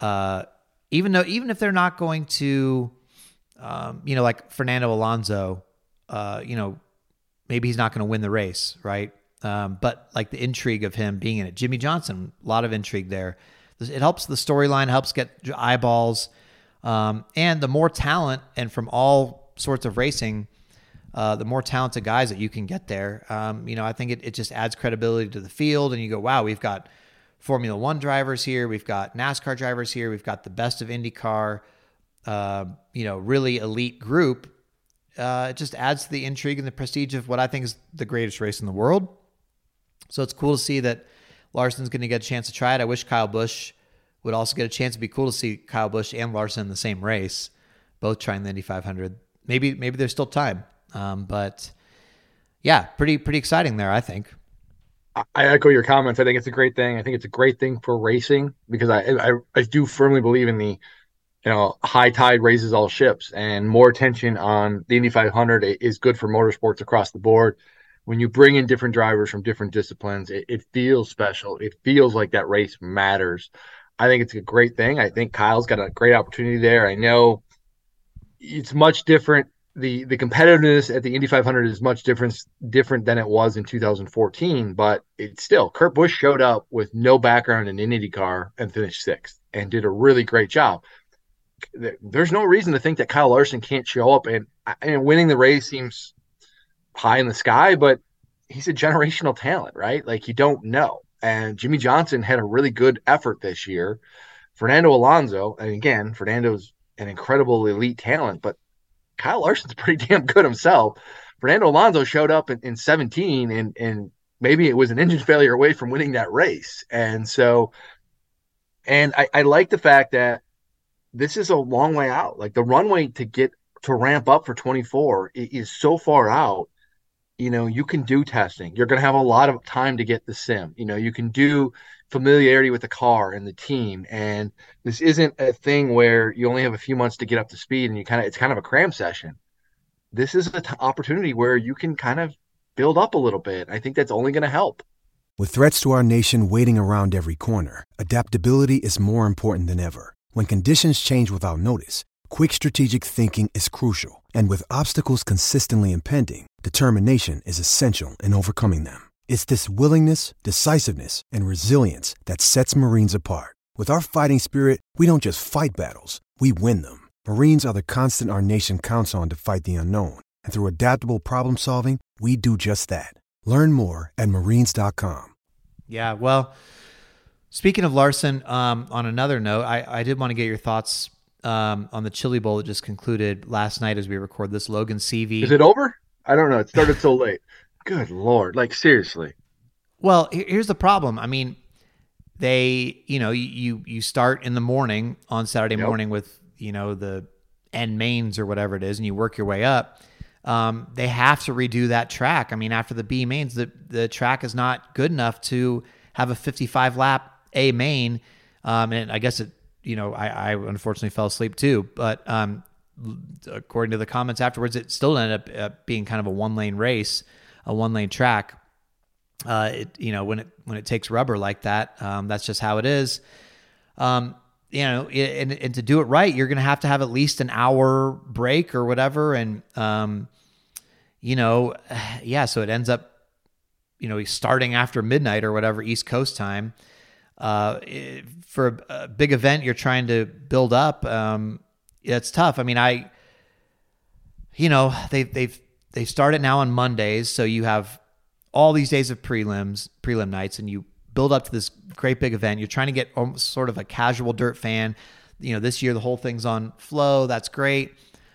uh, even though even if they're not going to, um, you know, like Fernando Alonso, uh, you know, maybe he's not going to win the race, right? Um, but like the intrigue of him being in it, Jimmie Johnson, a lot of intrigue there. It helps the storyline, helps get eyeballs, um, and the more talent and from all sorts of racing, uh, the more talented guys that you can get there. Um, you know, I think it, it just adds credibility to the field, and you go, wow, we've got Formula One drivers here, we've got NASCAR drivers here, we've got the best of IndyCar. Uh, you know, really elite group. Uh, it just adds to the intrigue and the prestige of what I think is the greatest race in the world. So it's cool to see that Larson's going to get a chance to try it. I wish Kyle Busch would also get a chance. It'd be cool to see Kyle Busch and Larson in the same race, both trying the Indy 500. Maybe maybe there's still time, um, but yeah, pretty pretty exciting there. I think. I echo your comments. I think it's a great thing. I think it's a great thing for racing because I I, I do firmly believe in the you know high tide raises all ships and more attention on the Indy 500 is good for motorsports across the board. When you bring in different drivers from different disciplines, it, it feels special. It feels like that race matters. I think it's a great thing. I think Kyle's got a great opportunity there. I know it's much different the the competitiveness at the Indy 500 is much different different than it was in 2014, but it's still Kurt Busch showed up with no background in IndyCar and finished sixth and did a really great job. There's no reason to think that Kyle Larson can't show up and and winning the race seems high in the sky, but he's a generational talent, right? Like you don't know. And Jimmie Johnson had a really good effort this year. Fernando Alonso, and again, Fernando's an incredible elite talent, but Kyle Larson's pretty damn good himself. Fernando Alonso showed up in, in 17 and and maybe it was an engine failure away from winning that race. And so and I, I like the fact that this is a long way out. Like the runway to get to ramp up for 24 is so far out. You know, you can do testing. You're going to have a lot of time to get the sim. You know, you can do familiarity with the car and the team. And this isn't a thing where you only have a few months to get up to speed and you kind of, it's kind of a cram session. This is an t- opportunity where you can kind of build up a little bit. I think that's only going to help. With threats to our nation waiting around every corner, adaptability is more important than ever. When conditions change without notice, quick strategic thinking is crucial. And with obstacles consistently impending, determination is essential in overcoming them. It's this willingness, decisiveness, and resilience that sets Marines apart. With our fighting spirit, we don't just fight battles, we win them. Marines are the constant our nation counts on to fight the unknown. And through adaptable problem solving, we do just that. Learn more at marines.com. Yeah, well, speaking of Larson, um, on another note, I, I did want to get your thoughts um, on the Chili Bowl that just concluded last night as we record this. Logan Seavey. Is it over? I don't know. It started so late. Good lord! Like seriously. Well, here's the problem. I mean, they, you know, you you start in the morning on Saturday yep. morning with you know the end mains or whatever it is, and you work your way up. Um, they have to redo that track. I mean, after the B mains, the the track is not good enough to have a 55 lap A main. Um, and I guess it, you know, I, I unfortunately fell asleep too. But um, according to the comments afterwards, it still ended up uh, being kind of a one lane race a one lane track. Uh, it, you know, when it when it takes rubber like that, um, that's just how it is. Um, you know, and, and to do it right, you're going to have to have at least an hour break or whatever. And, um, you know, yeah, so it ends up, you know, starting after midnight or whatever, East Coast time. Uh, for a, big event you're trying to build up, um, it's tough. I mean, I, you know, they, they've they start it now on Mondays, so you have all these days of prelims, prelim nights, and you build up to this great big event. You're trying to get sort of a casual dirt fan. You know, this year the whole thing's on flow. That's great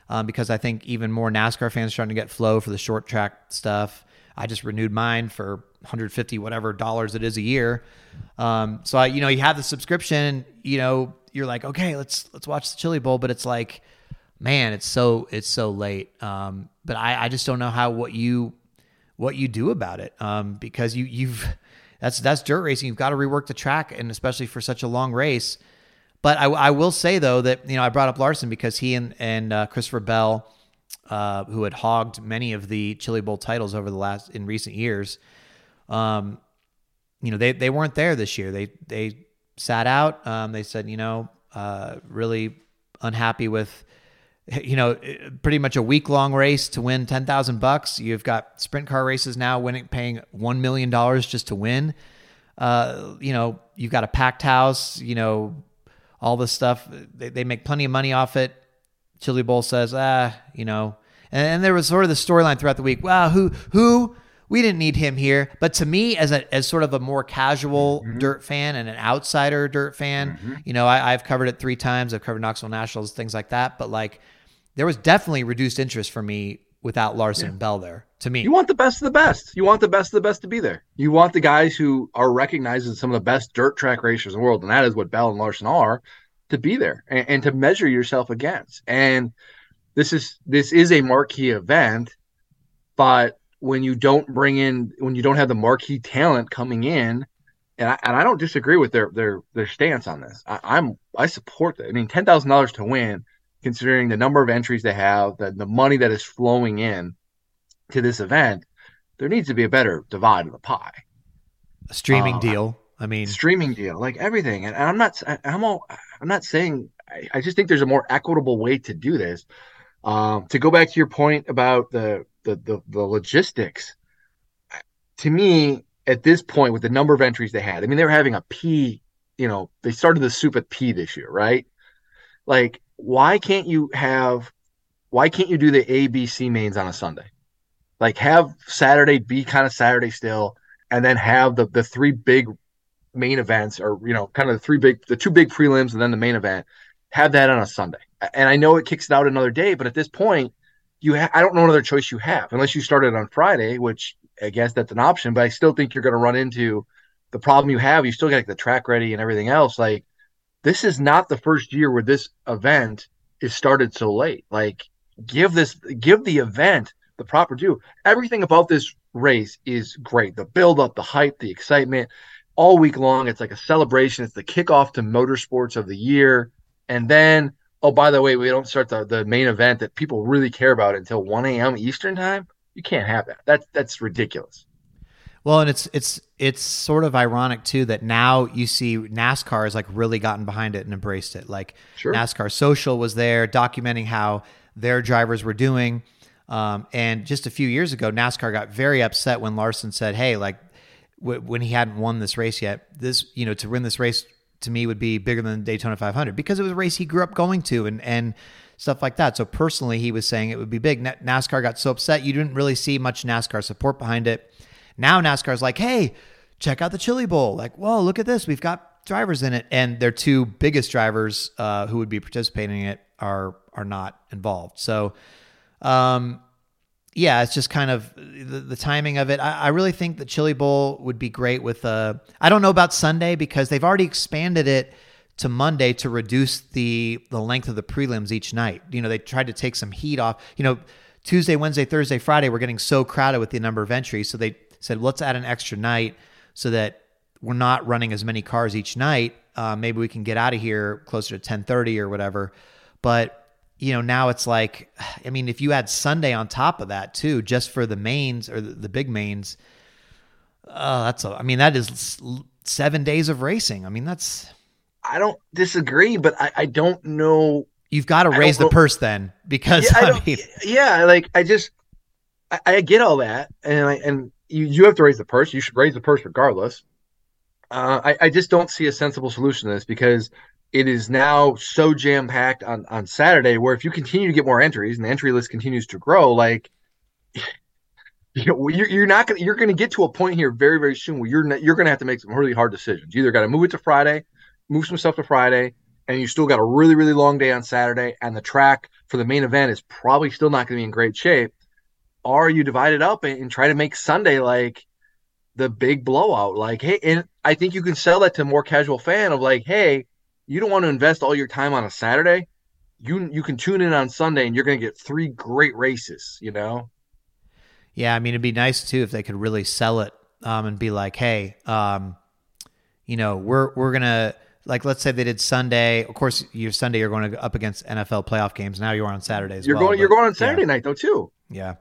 um, because I think even more NASCAR fans are starting to get flow for the short track stuff. I just renewed mine for 150 whatever dollars it is a year. Um, so I, you know, you have the subscription. You know, you're like, okay, let's let's watch the Chili Bowl, but it's like man, it's so it's so late. Um, but I, I just don't know how what you what you do about it um, because you you've that's that's dirt racing. You've got to rework the track, and especially for such a long race. But I, I will say though that you know I brought up Larson because he and and uh, Christopher Bell, uh, who had hogged many of the Chili Bowl titles over the last in recent years, um, you know they they weren't there this year. They they sat out. Um, they said you know uh, really unhappy with you know, pretty much a week long race to win 10,000 bucks. You've got sprint car races now winning, paying $1 million just to win. Uh, you know, you've got a packed house, you know, all this stuff. They, they make plenty of money off it. Chili Bowl says, ah, you know, and, and there was sort of the storyline throughout the week. Wow, who, who, we didn't need him here. But to me, as a as sort of a more casual mm-hmm. dirt fan and an outsider dirt fan, mm-hmm. you know, I, have covered it three times. I've covered Knoxville Nationals, things like that. But like, there was definitely reduced interest for me without Larson yeah. and Bell there. To me, you want the best of the best. You want the best of the best to be there. You want the guys who are recognized as some of the best dirt track racers in the world, and that is what Bell and Larson are, to be there and, and to measure yourself against. And this is this is a marquee event, but when you don't bring in when you don't have the marquee talent coming in, and I, and I don't disagree with their their their stance on this. I, I'm I support that. I mean, ten thousand dollars to win, considering the number of entries they have, the the money that is flowing in to this event, there needs to be a better divide of the pie. A streaming Uh, deal. I mean, streaming deal, like everything. And, and I'm not, I- I'm all, I'm not saying. I, I just think there's a more equitable way to do this. Um, to go back to your point about the the the, the logistics, to me, at this point, with the number of entries they had, I mean, they were having a P. You know, they started the soup at P this year, right? Like, why can't you have? Why can't you do the A, B, C mains on a Sunday? Like, have Saturday be kind of Saturday still, and then have the the three big main events or you know kind of the three big the two big prelims and then the main event have that on a sunday and i know it kicks it out another day but at this point you ha- i don't know another choice you have unless you started on friday which i guess that's an option but i still think you're going to run into the problem you have you still got the track ready and everything else like this is not the first year where this event is started so late like give this give the event the proper due everything about this race is great the build up the hype the excitement all week long. It's like a celebration. It's the kickoff to motorsports of the year. And then, oh, by the way, we don't start the, the main event that people really care about until 1 a.m. Eastern time. You can't have that. That's that's ridiculous. Well, and it's it's it's sort of ironic too that now you see NASCAR has like really gotten behind it and embraced it. Like Sure. NASCAR Social was there documenting how their drivers were doing. Um, and just a few years ago, NASCAR got very upset when Larson said, "Hey, like w- when he hadn't won this race yet, this you know to win this race to me would be bigger than Daytona 500 because it was a race he grew up going to and and stuff like that. So personally, he was saying it would be big. NASCAR got so upset you didn't really see much NASCAR support behind it. Now NASCAR's like, hey, check out the Chili Bowl. Like, whoa, look at this. We've got drivers in it, and their two biggest drivers uh, who would be participating in it are are not involved. So, um, yeah, it's just kind of the, the timing of it. I, I really think the Chili Bowl would be great with. Uh, I don't know about Sunday because they've already expanded it to Monday to reduce the the length of the prelims each night. You know, they tried to take some heat off. You know, Tuesday, Wednesday, Thursday, Friday, we're getting so crowded with the number of entries, so they said let's add an extra night so that we're not running as many cars each night. Uh, maybe we can get out of here closer to ten thirty or whatever. But you know, now it's like, I mean, if you add Sunday on top of that too, just for the mains or the, the big mains, uh, that's a, I mean, that is seven days of racing. I mean, that's I don't disagree, but I, I don't know. you've got to raise the know- purse then because Yeah, I I, mean, yeah, like I just I, I get all that, and I and you you have to raise the purse. You should raise the purse regardless. Uh, I I just don't see a sensible solution to this because it is now so jam packed on on Saturday. Where if you continue to get more entries and the entry list continues to grow, like you're, you're not gonna you're gonna get to a point here very very soon where you're not, you're gonna have to make some really hard decisions. You either got to move it to Friday, move some stuff to Friday, and you still got a really really long day on Saturday, and the track for the main event is probably still not to be in great shape. Or you divide it up and, and try to make Sunday like the big blowout. Like, hey, and I think you can sell that to a more casual fan of like, hey, you don't want to invest all your time on a Saturday. You you can tune in on Sunday and you're going to get three great races. You know. yeah, I mean, it'd be nice too if they could really sell it um, and be like, hey, um, you know, we're we're gonna like let's say they did Sunday. Of course, your Sunday you're going to up against NFL playoff games. Now you're on Saturday as You're well, going. You're going on yeah. Saturday night though too. Yeah.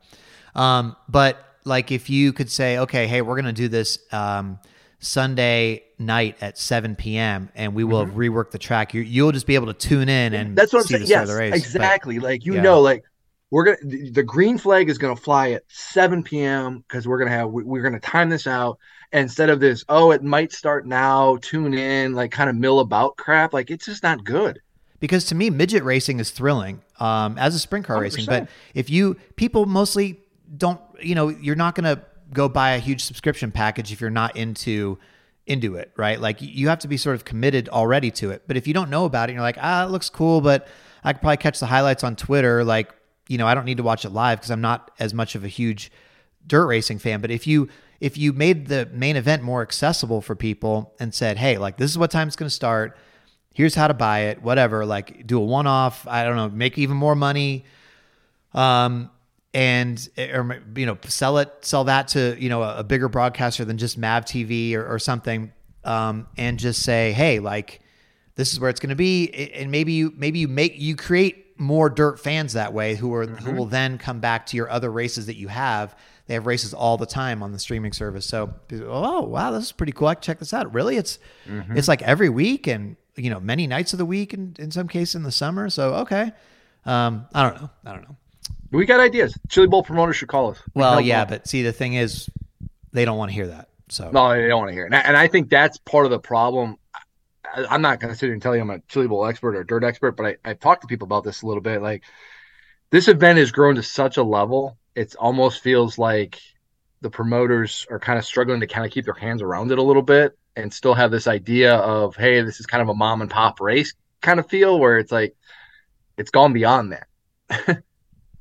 Um, but like if you could say, okay, hey, we're going to do this um, Sunday night at 7 p.m. and we will rework the track, you, you'll just be able to tune in and Mm-hmm. That's what I'm see saying. Yes, race. But- exactly. like you yeah. know, like we're gonna the, the green flag is gonna fly at 7 p.m. because we're gonna have we, we're gonna time this out instead of this. Oh, it might start now. Tune in, like kind of mill about crap. Like it's just not good. because to me midget racing is thrilling um, as a sprint car racing 100%. but if you people mostly don't you know you're not to go buy a huge subscription package if you're not into into it right? Like you have to be sort of committed already to it. But if you don't know about it you're like ah it looks cool but i could probably catch the highlights on twitter like you know i don't need to watch it live because i'm not as much of a huge dirt racing fan. But if you if you made the main event more accessible for people and said hey like this is what time it's going to start. Here's how to buy it whatever like do a one off i don't know make even more money um and or you know sell it sell that to you know a, a bigger broadcaster than just Mav TV or, or something um, and just say hey like this is where it's going to be and maybe you maybe you make you create more dirt fans that way who are who will then come back to your other races that you have. They have races all the time on the streaming service. So oh wow this is pretty cool. I can check this out. Really it's it's like every week and you know many nights of the week and in some cases in the summer. So okay. Um, i don't know. I don't know We got ideas. Chili Bowl promoters should call us. We well, yeah, them. but see, the thing is, they don't want to hear that. So No, they don't want to hear it. And I, and I think that's part of the problem. I, I'm not going to sit here and tell you I'm a Chili Bowl expert or dirt expert, but I, I've talked to people about this a little bit. Like, this event has grown to such a level, it almost feels like the promoters are kind of struggling to kind of keep their hands around it a little bit and still have this idea of, hey, this is kind of a mom and pop race kind of feel where it's like, it's gone beyond that.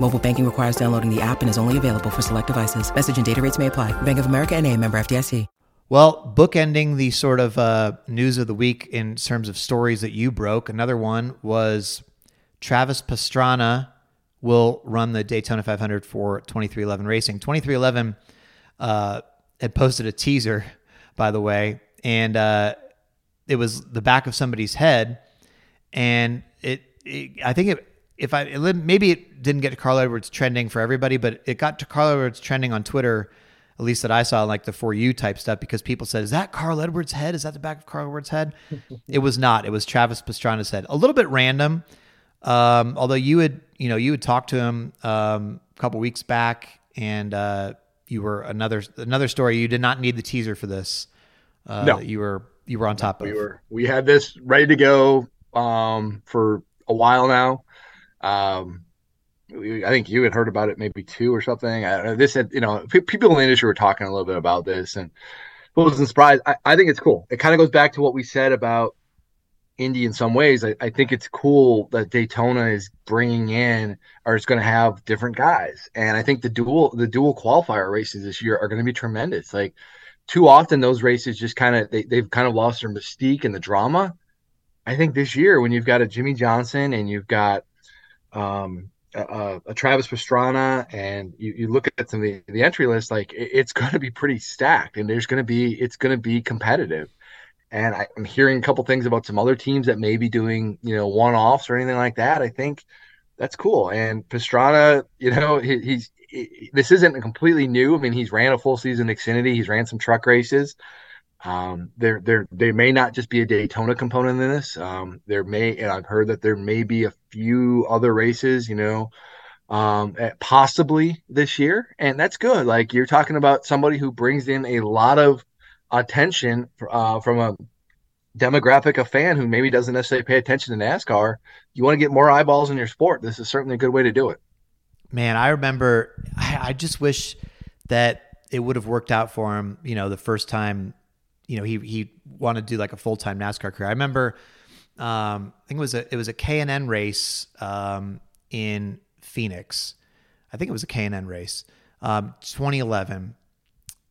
Mobile banking requires downloading the app and is only available for select devices. Message and data rates may apply. Bank of America and a member FDIC. Well, bookending the sort of uh, news of the week in terms of stories that you broke, another one was Travis Pastrana will run the Daytona 500 for 23XI Racing. 23XI uh, had posted a teaser, by the way, and uh, it was the back of somebody's head, and it, it I think it if I it, maybe it didn't get to Carl Edwards trending for everybody, but it got to Carl Edwards trending on Twitter, at least that I saw, like the for you type stuff, because people said, "Is that Carl Edwards' head? Is that the back of Carl Edwards' head?" it was not. It was Travis Pastrana's head. A little bit random, um, although you had you know you had talked to him um, a couple weeks back, and uh, you were another another story. You did not need the teaser for this. Uh, No. you were you were on top of. we were we had this ready to go um for a while now um i think you had heard about it maybe two or something. Know. this had you know pe- people in the industry were talking a little bit about this and I wasn't surprised I, I think it's cool. It kind of goes back to what we said about indy in some ways. I, I think it's cool that daytona is bringing in or is going to have different guys. And i think the dual the dual qualifier races this year are going to be tremendous. Like too often those races just kind of they, they've kind of lost their mystique and the drama. I think this year when you've got a jimmie johnson and you've got um a, a travis pastrana and you, you look at some of the, the entry list like it, it's going to be pretty stacked and there's going to be it's going to be competitive. And I, i'm hearing a couple things about some other teams that may be doing you know one-offs or anything like that. I think that's cool. And pastrana you know he, he's he, this isn't completely new. I mean he's ran a full season xfinity. He's ran some truck races um, there, there, they may not just be a Daytona component in this. Um, there may, and I've heard that there may be a few other races, you know, um, at possibly this year, and that's good. Like you're talking about somebody who brings in a lot of attention uh, from a demographic of fan who maybe doesn't necessarily pay attention to NASCAR. You want to get more eyeballs in your sport. This is certainly a good way to do it. Man, I remember. I, I just wish that it would have worked out for him. You know, the first time, you know, he he wanted to do like a full time NASCAR career. I remember. Um, I think it was a it was a K and N race um, in Phoenix. I think it was a K and N race, um, 2011,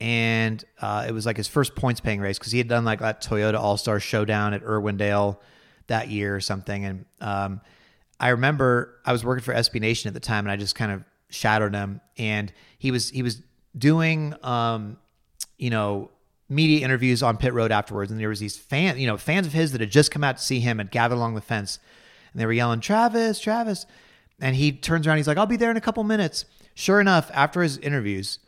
and uh, it was like his first points paying race because he had done like that Toyota All Star Showdown at Irwindale that year or something. And um, I remember I was working for SB Nation at the time, and I just kind of shadowed him, and he was he was doing um, you know media interviews on pit road afterwards, and there was these fans you know fans of his that had just come out to see him and gathered along the fence, and they were yelling Travis, Travis, and he turns around, he's like, I'll be there in a couple minutes. Sure enough, after his interviews,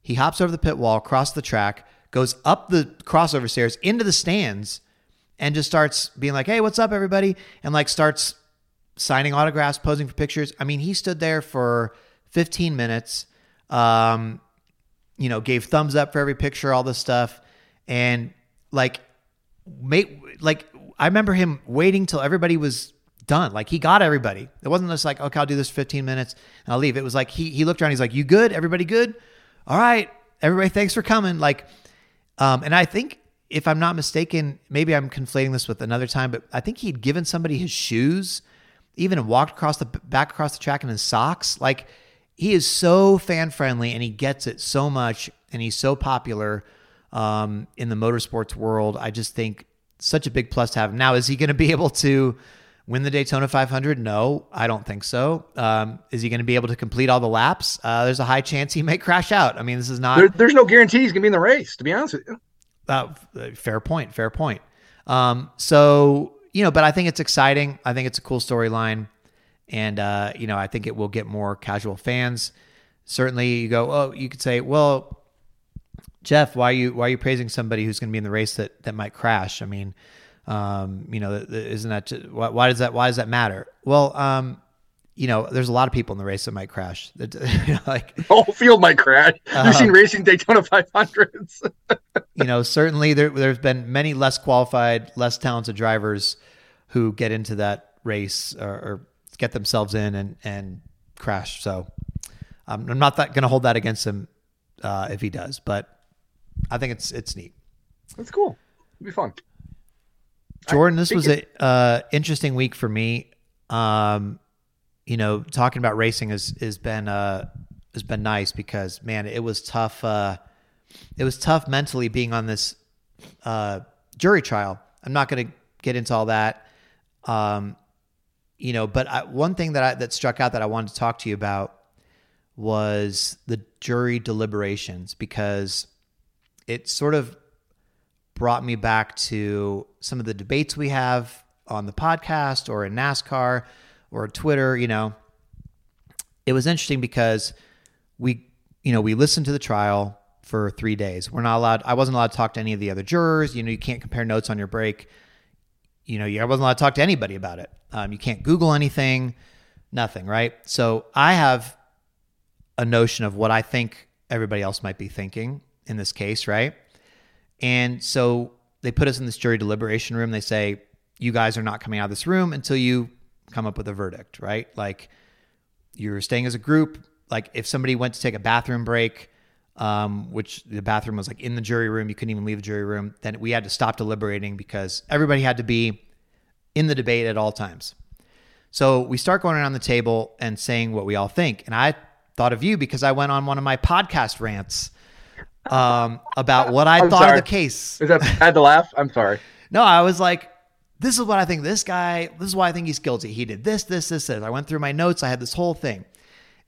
he hops over the pit wall, across the track, goes up the crossover stairs into the stands, and just starts being like, "Hey, what's up, everybody?" and like starts signing autographs, posing for pictures. I mean, he stood there for 15 minutes. Um, you know, gave thumbs up for every picture, all this stuff, and like, make like I remember him waiting till everybody was done. Like he got everybody. It wasn't just like, okay, I'll do this 15 minutes and I'll leave. It was like he he looked around. He's like, "You good? Everybody good? All right, everybody, thanks for coming." Like Um, and I think, if I'm not mistaken, maybe I'm conflating this with another time, but I think he'd given somebody his shoes, even walked across the back across the track in his socks. Like he is so fan friendly and he gets it so much, and he's so popular um, in the motorsports world. I just think such a big plus to have him. Now, is he going to be able to? Win the Daytona 500? No, I don't think so. Um, is he going to be able to complete all the laps? Uh, there's a high chance he may crash out. I mean, this is not. There, there's no guarantee he's going to be in the race, to be honest with you. Uh, fair point. Fair point. Um, so, you know, but I think it's exciting. I think it's a cool storyline. And, uh, you know, I think it will get more casual fans. Certainly, you go, oh, you could say, well, Jeff, why are you why are you praising somebody who's going to be in the race that that might crash? I mean, um, you know, isn't that just, why, why, does that why does that matter? Well, um, you know, there's a lot of people in the race that might crash. like the whole field might crash. Uh, You've seen racing Daytona 500s. you know, certainly there there's been many less qualified, less talented drivers who get into that race or, or get themselves in and and crash. So um, I'm not going to hold that against him uh, if he does, but I think it's it's neat. That's cool. It'll be fun. Jordan, this was an uh, interesting week for me. Um, you know, talking about racing has has been uh, has been nice because man, it was tough. Uh, it was tough mentally being on this uh, jury trial. I'm not going to get into all that. Um, you know, but I, one thing that I, that struck out that I wanted to talk to you about was the jury deliberations because it sort of brought me back to some of the debates we have on the podcast or in NASCAR or Twitter, you know. It was interesting because we, you know, we listened to the trial for three days. We're not allowed, I wasn't allowed to talk to any of the other jurors. You know, you can't compare notes on your break. You know, I wasn't allowed to talk to anybody about it. Um, you can't Google anything, nothing, right? So I have a notion of what I think everybody else might be thinking in this case, right? And so they put us in this jury deliberation room. They say, you guys are not coming out of this room until you come up with a verdict, right? Like you're staying as a group. Like if somebody went to take a bathroom break, um, which the bathroom was like in the jury room, you couldn't even leave the jury room, then we had to stop deliberating because everybody had to be in the debate at all times. So we start going around the table and saying what we all think. And I thought of you because I went on one of my podcast rants um, about what I thought sorry. of the case. Is that I had to laugh? I'm sorry. no, I was like, this is what I think this guy, this is why I think he's guilty. He did this, this, this, this. I went through my notes. I had this whole thing.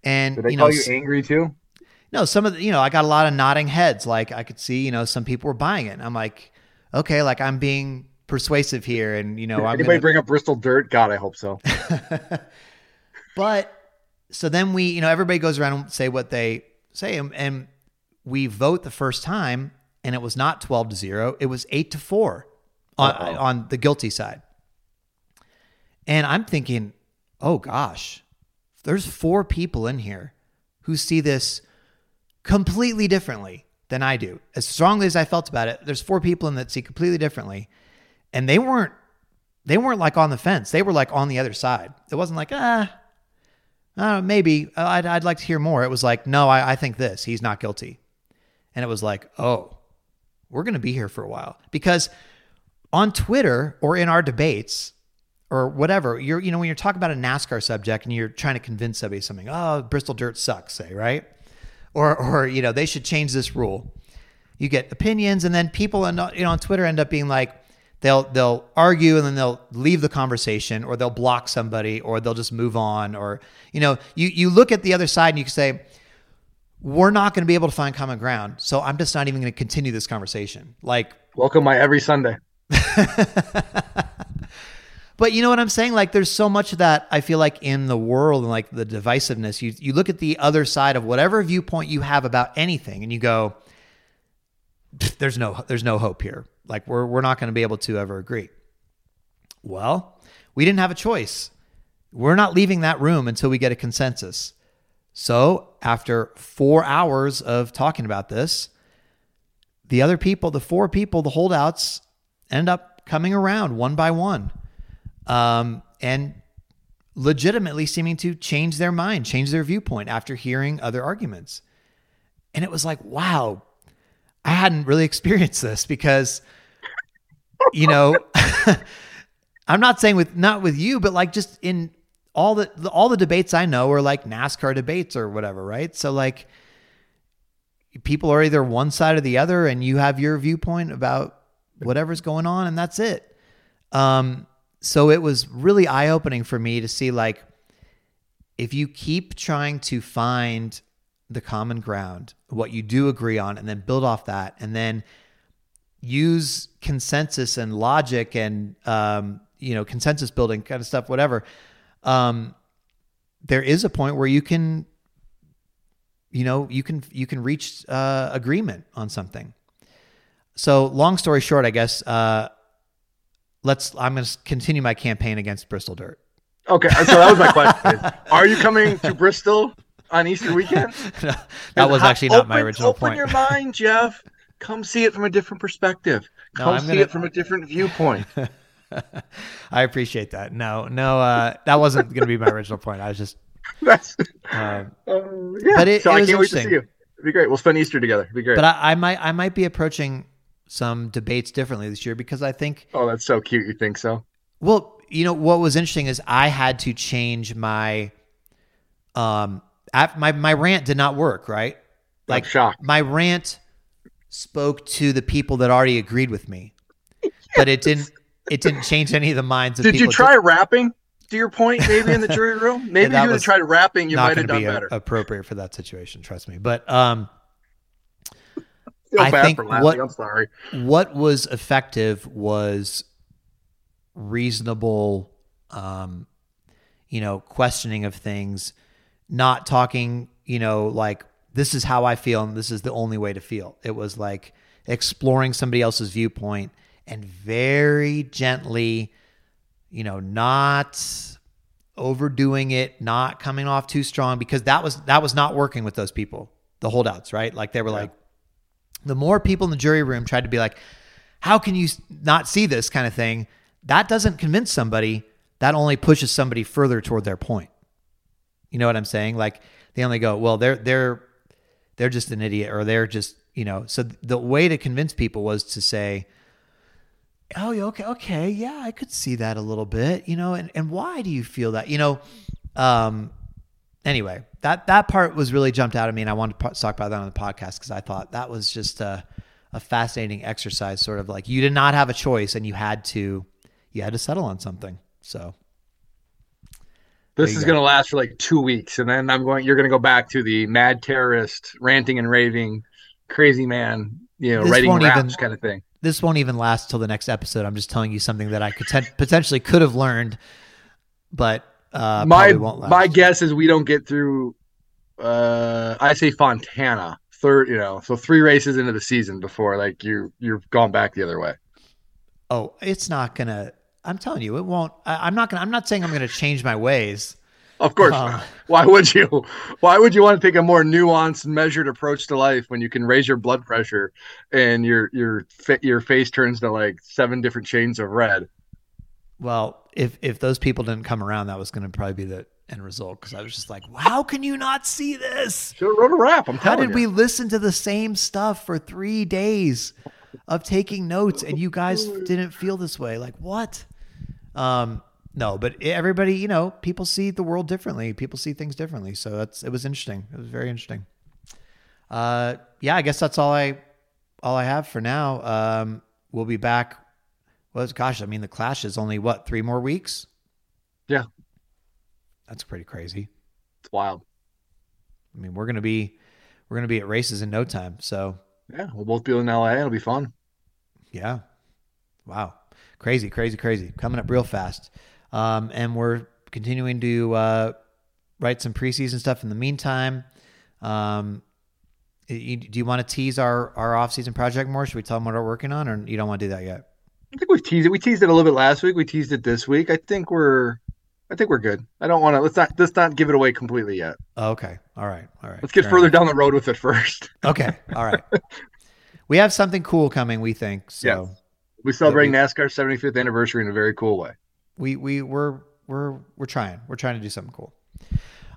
And did they you call know, you angry too? No, some of the, you know, I got a lot of nodding heads. Like I could see, you know, some people were buying it. And I'm like, okay, like I'm being persuasive here. And, you know, Did I'm anybody gonna... bring up Bristol dirt? God, I hope so. but so then we, you know, everybody goes around and say what they say. And, and we vote the first time and it was not 12 to 0 it was 8 to 4 on, on the guilty side. And i'm thinking oh gosh there's four people in here who see this completely differently than i do. As strongly as i felt about it there's four people in that see completely differently. And they weren't they weren't like on the fence. They were like on the other side. It wasn't like ah uh, maybe I'd, I'd like to hear more. It was like no I, I think this. He's not guilty and it was like, oh, we're going to be here for a while. Because on Twitter or in our debates or whatever, you're, you know, when you're talking about a NASCAR subject and you're trying to convince somebody something, oh, Bristol dirt sucks, say, right? Or, or, you know, they should change this rule. You get opinions, and then people, on, you know, on Twitter end up being like, they'll they'll argue and then they'll leave the conversation, or they'll block somebody, or they'll just move on, or you know, you you look at the other side and you can say, we're not going to be able to find common ground. So I'm just not even going to continue this conversation. Like, welcome my every Sunday. but you know what I'm saying? Like, there's so much of that I feel like in the world and like the divisiveness. You you look at the other side of whatever viewpoint you have about anything, and you go, "There's no there's no hope here. Like, we're we're not going to be able to ever agree." Well, we didn't have a choice. We're not leaving that room until we get a consensus. So, after four hours of talking about this, the other people, the four people, the holdouts, end up coming around one by one um, and legitimately seeming to change their mind, change their viewpoint after hearing other arguments. And it was like, wow, I hadn't really experienced this because, you know, I'm not saying with not with you, but like just in all the all the debates I know are like NASCAR debates or whatever, right? So like people are either one side or the other, and you have your viewpoint about whatever's going on, and that's it. Um, so it was really eye opening for me to see like if you keep trying to find the common ground, what you do agree on, and then build off that, and then use consensus and logic and um, you know consensus building kind of stuff, whatever. Um, there is a point where you can, you know, you can you can reach uh, agreement on something. So, long story short, I guess uh, let's. I'm going to continue my campaign against Bristol Dirt. Okay, so that was my question. Are you coming to Bristol on Easter weekend? no, that was actually not my original open point. Open your mind, Jeff. Come see it from a different perspective. Come no, see gonna... it from a different viewpoint. I appreciate that. No, no, uh, that wasn't going to be my original point. I was just. That's. Uh, uh, yeah. But it, so it I can't wait to see you. It'd be great. We'll spend Easter together. It'd be great. But I, I might, I might be approaching some debates differently this year because I think. Oh, that's so cute. You think so? Well, you know what was interesting is I had to change my um my my rant did not work, right? Like shocked. my rant spoke to the people that already agreed with me. But it didn't it didn't change any of the minds of Did people. you try rapping? To your point, maybe in the jury room, maybe yeah, you would have tried rapping. You might have done better. A, appropriate for that situation, trust me. But um, I think what I'm sorry. What was effective was reasonable, um, you know, questioning of things, not talking, you know, like this is how I feel and this is the only way to feel. It was like exploring somebody else's viewpoint and very gently, you know, not overdoing it, not coming off too strong because that was that was not working with those people, the holdouts, right? Like they were yeah. like the more people in the jury room tried to be like, how can you not see this kind of thing? that doesn't convince somebody. That only pushes somebody further toward their point. You know what I'm saying? Like they only go, well, they're they're they're just an idiot, or they're just you know. So the way to convince people was to say, oh, okay, okay, yeah, I could see that a little bit, you know. And and why do you feel that? You know, um, anyway, that that part was really jumped out at me, and I wanted to talk about that on the podcast because I thought that was just a, a fascinating exercise. Sort of like you did not have a choice, and you had to you had to settle on something. So this is going to last for like two weeks, and then I'm going. You're going to go back to the mad terrorist, ranting and raving, crazy man, you know, this writing raps even, kind of thing. This won't even last till the next episode. I'm just telling you something that I could ten- potentially could have learned, but uh, my my guess is we don't get through. Uh, I say Fontana third, you know, so three races into the season before like you you've gone back the other way. Oh, it's not gonna I'm telling you, it won't. I, am not gonna. I'm not saying I'm gonna change my ways. Of course. Uh, Why would you? Why would you want to take a more nuanced, measured approach to life when you can raise your blood pressure and your your your face turns to like seven different shades of red? Well, if if those people didn't come around, that was going to probably be the end result. Because I was just like, how can you not see this? Should have wrote a rap. I'm How did you. we listen to the same stuff for three days of taking notes and you guys didn't feel this way? Like what? Um, no, but everybody, you know, people see the world differently. People see things differently. So that's it was interesting. It was very interesting. Uh, yeah, I guess that's all I all I have for now. Um, we'll be back. Well, gosh, I mean, the Clash is only what three more weeks. Yeah, that's pretty crazy. It's wild. I mean, we're gonna be we're gonna be at races in no time. So yeah, we'll both be in LA. It'll be fun. Yeah. Wow. Crazy, crazy, crazy. Coming up real fast. Um, and we're continuing to uh, write some preseason stuff in the meantime. Um, you, do you want to tease our, our off-season project more? Should we tell them what we're working on, or you don't want to do that yet? I think we've teased it. We teased it a little bit last week. We teased it this week. I think we're I think we're good. I don't want to let's not let's not give it away completely yet. Okay. All right. All right. Let's get Fair further enough. down the road with it first. okay. All right. we have something cool coming, we think. So yes. We celebrating NASCAR's 75th anniversary in a very cool way. We we we're we're we're trying. We're trying to do something cool.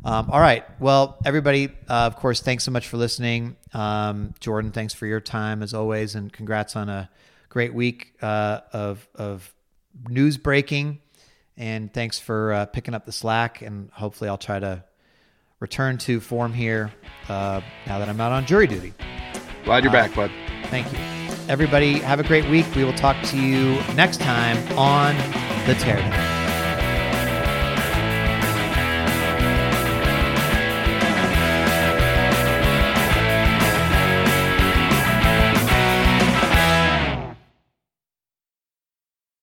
Um, all right. Well, everybody, uh, of course, thanks so much for listening. Um, Jordan, thanks for your time as always, and congrats on a great week uh, of of news breaking. And thanks for uh, picking up the slack. And hopefully, I'll try to return to form here uh, now that I'm out on jury duty. Glad you're Uh, back, bud. Thank you. Everybody, have a great week. We will talk to you next time on The Teardown.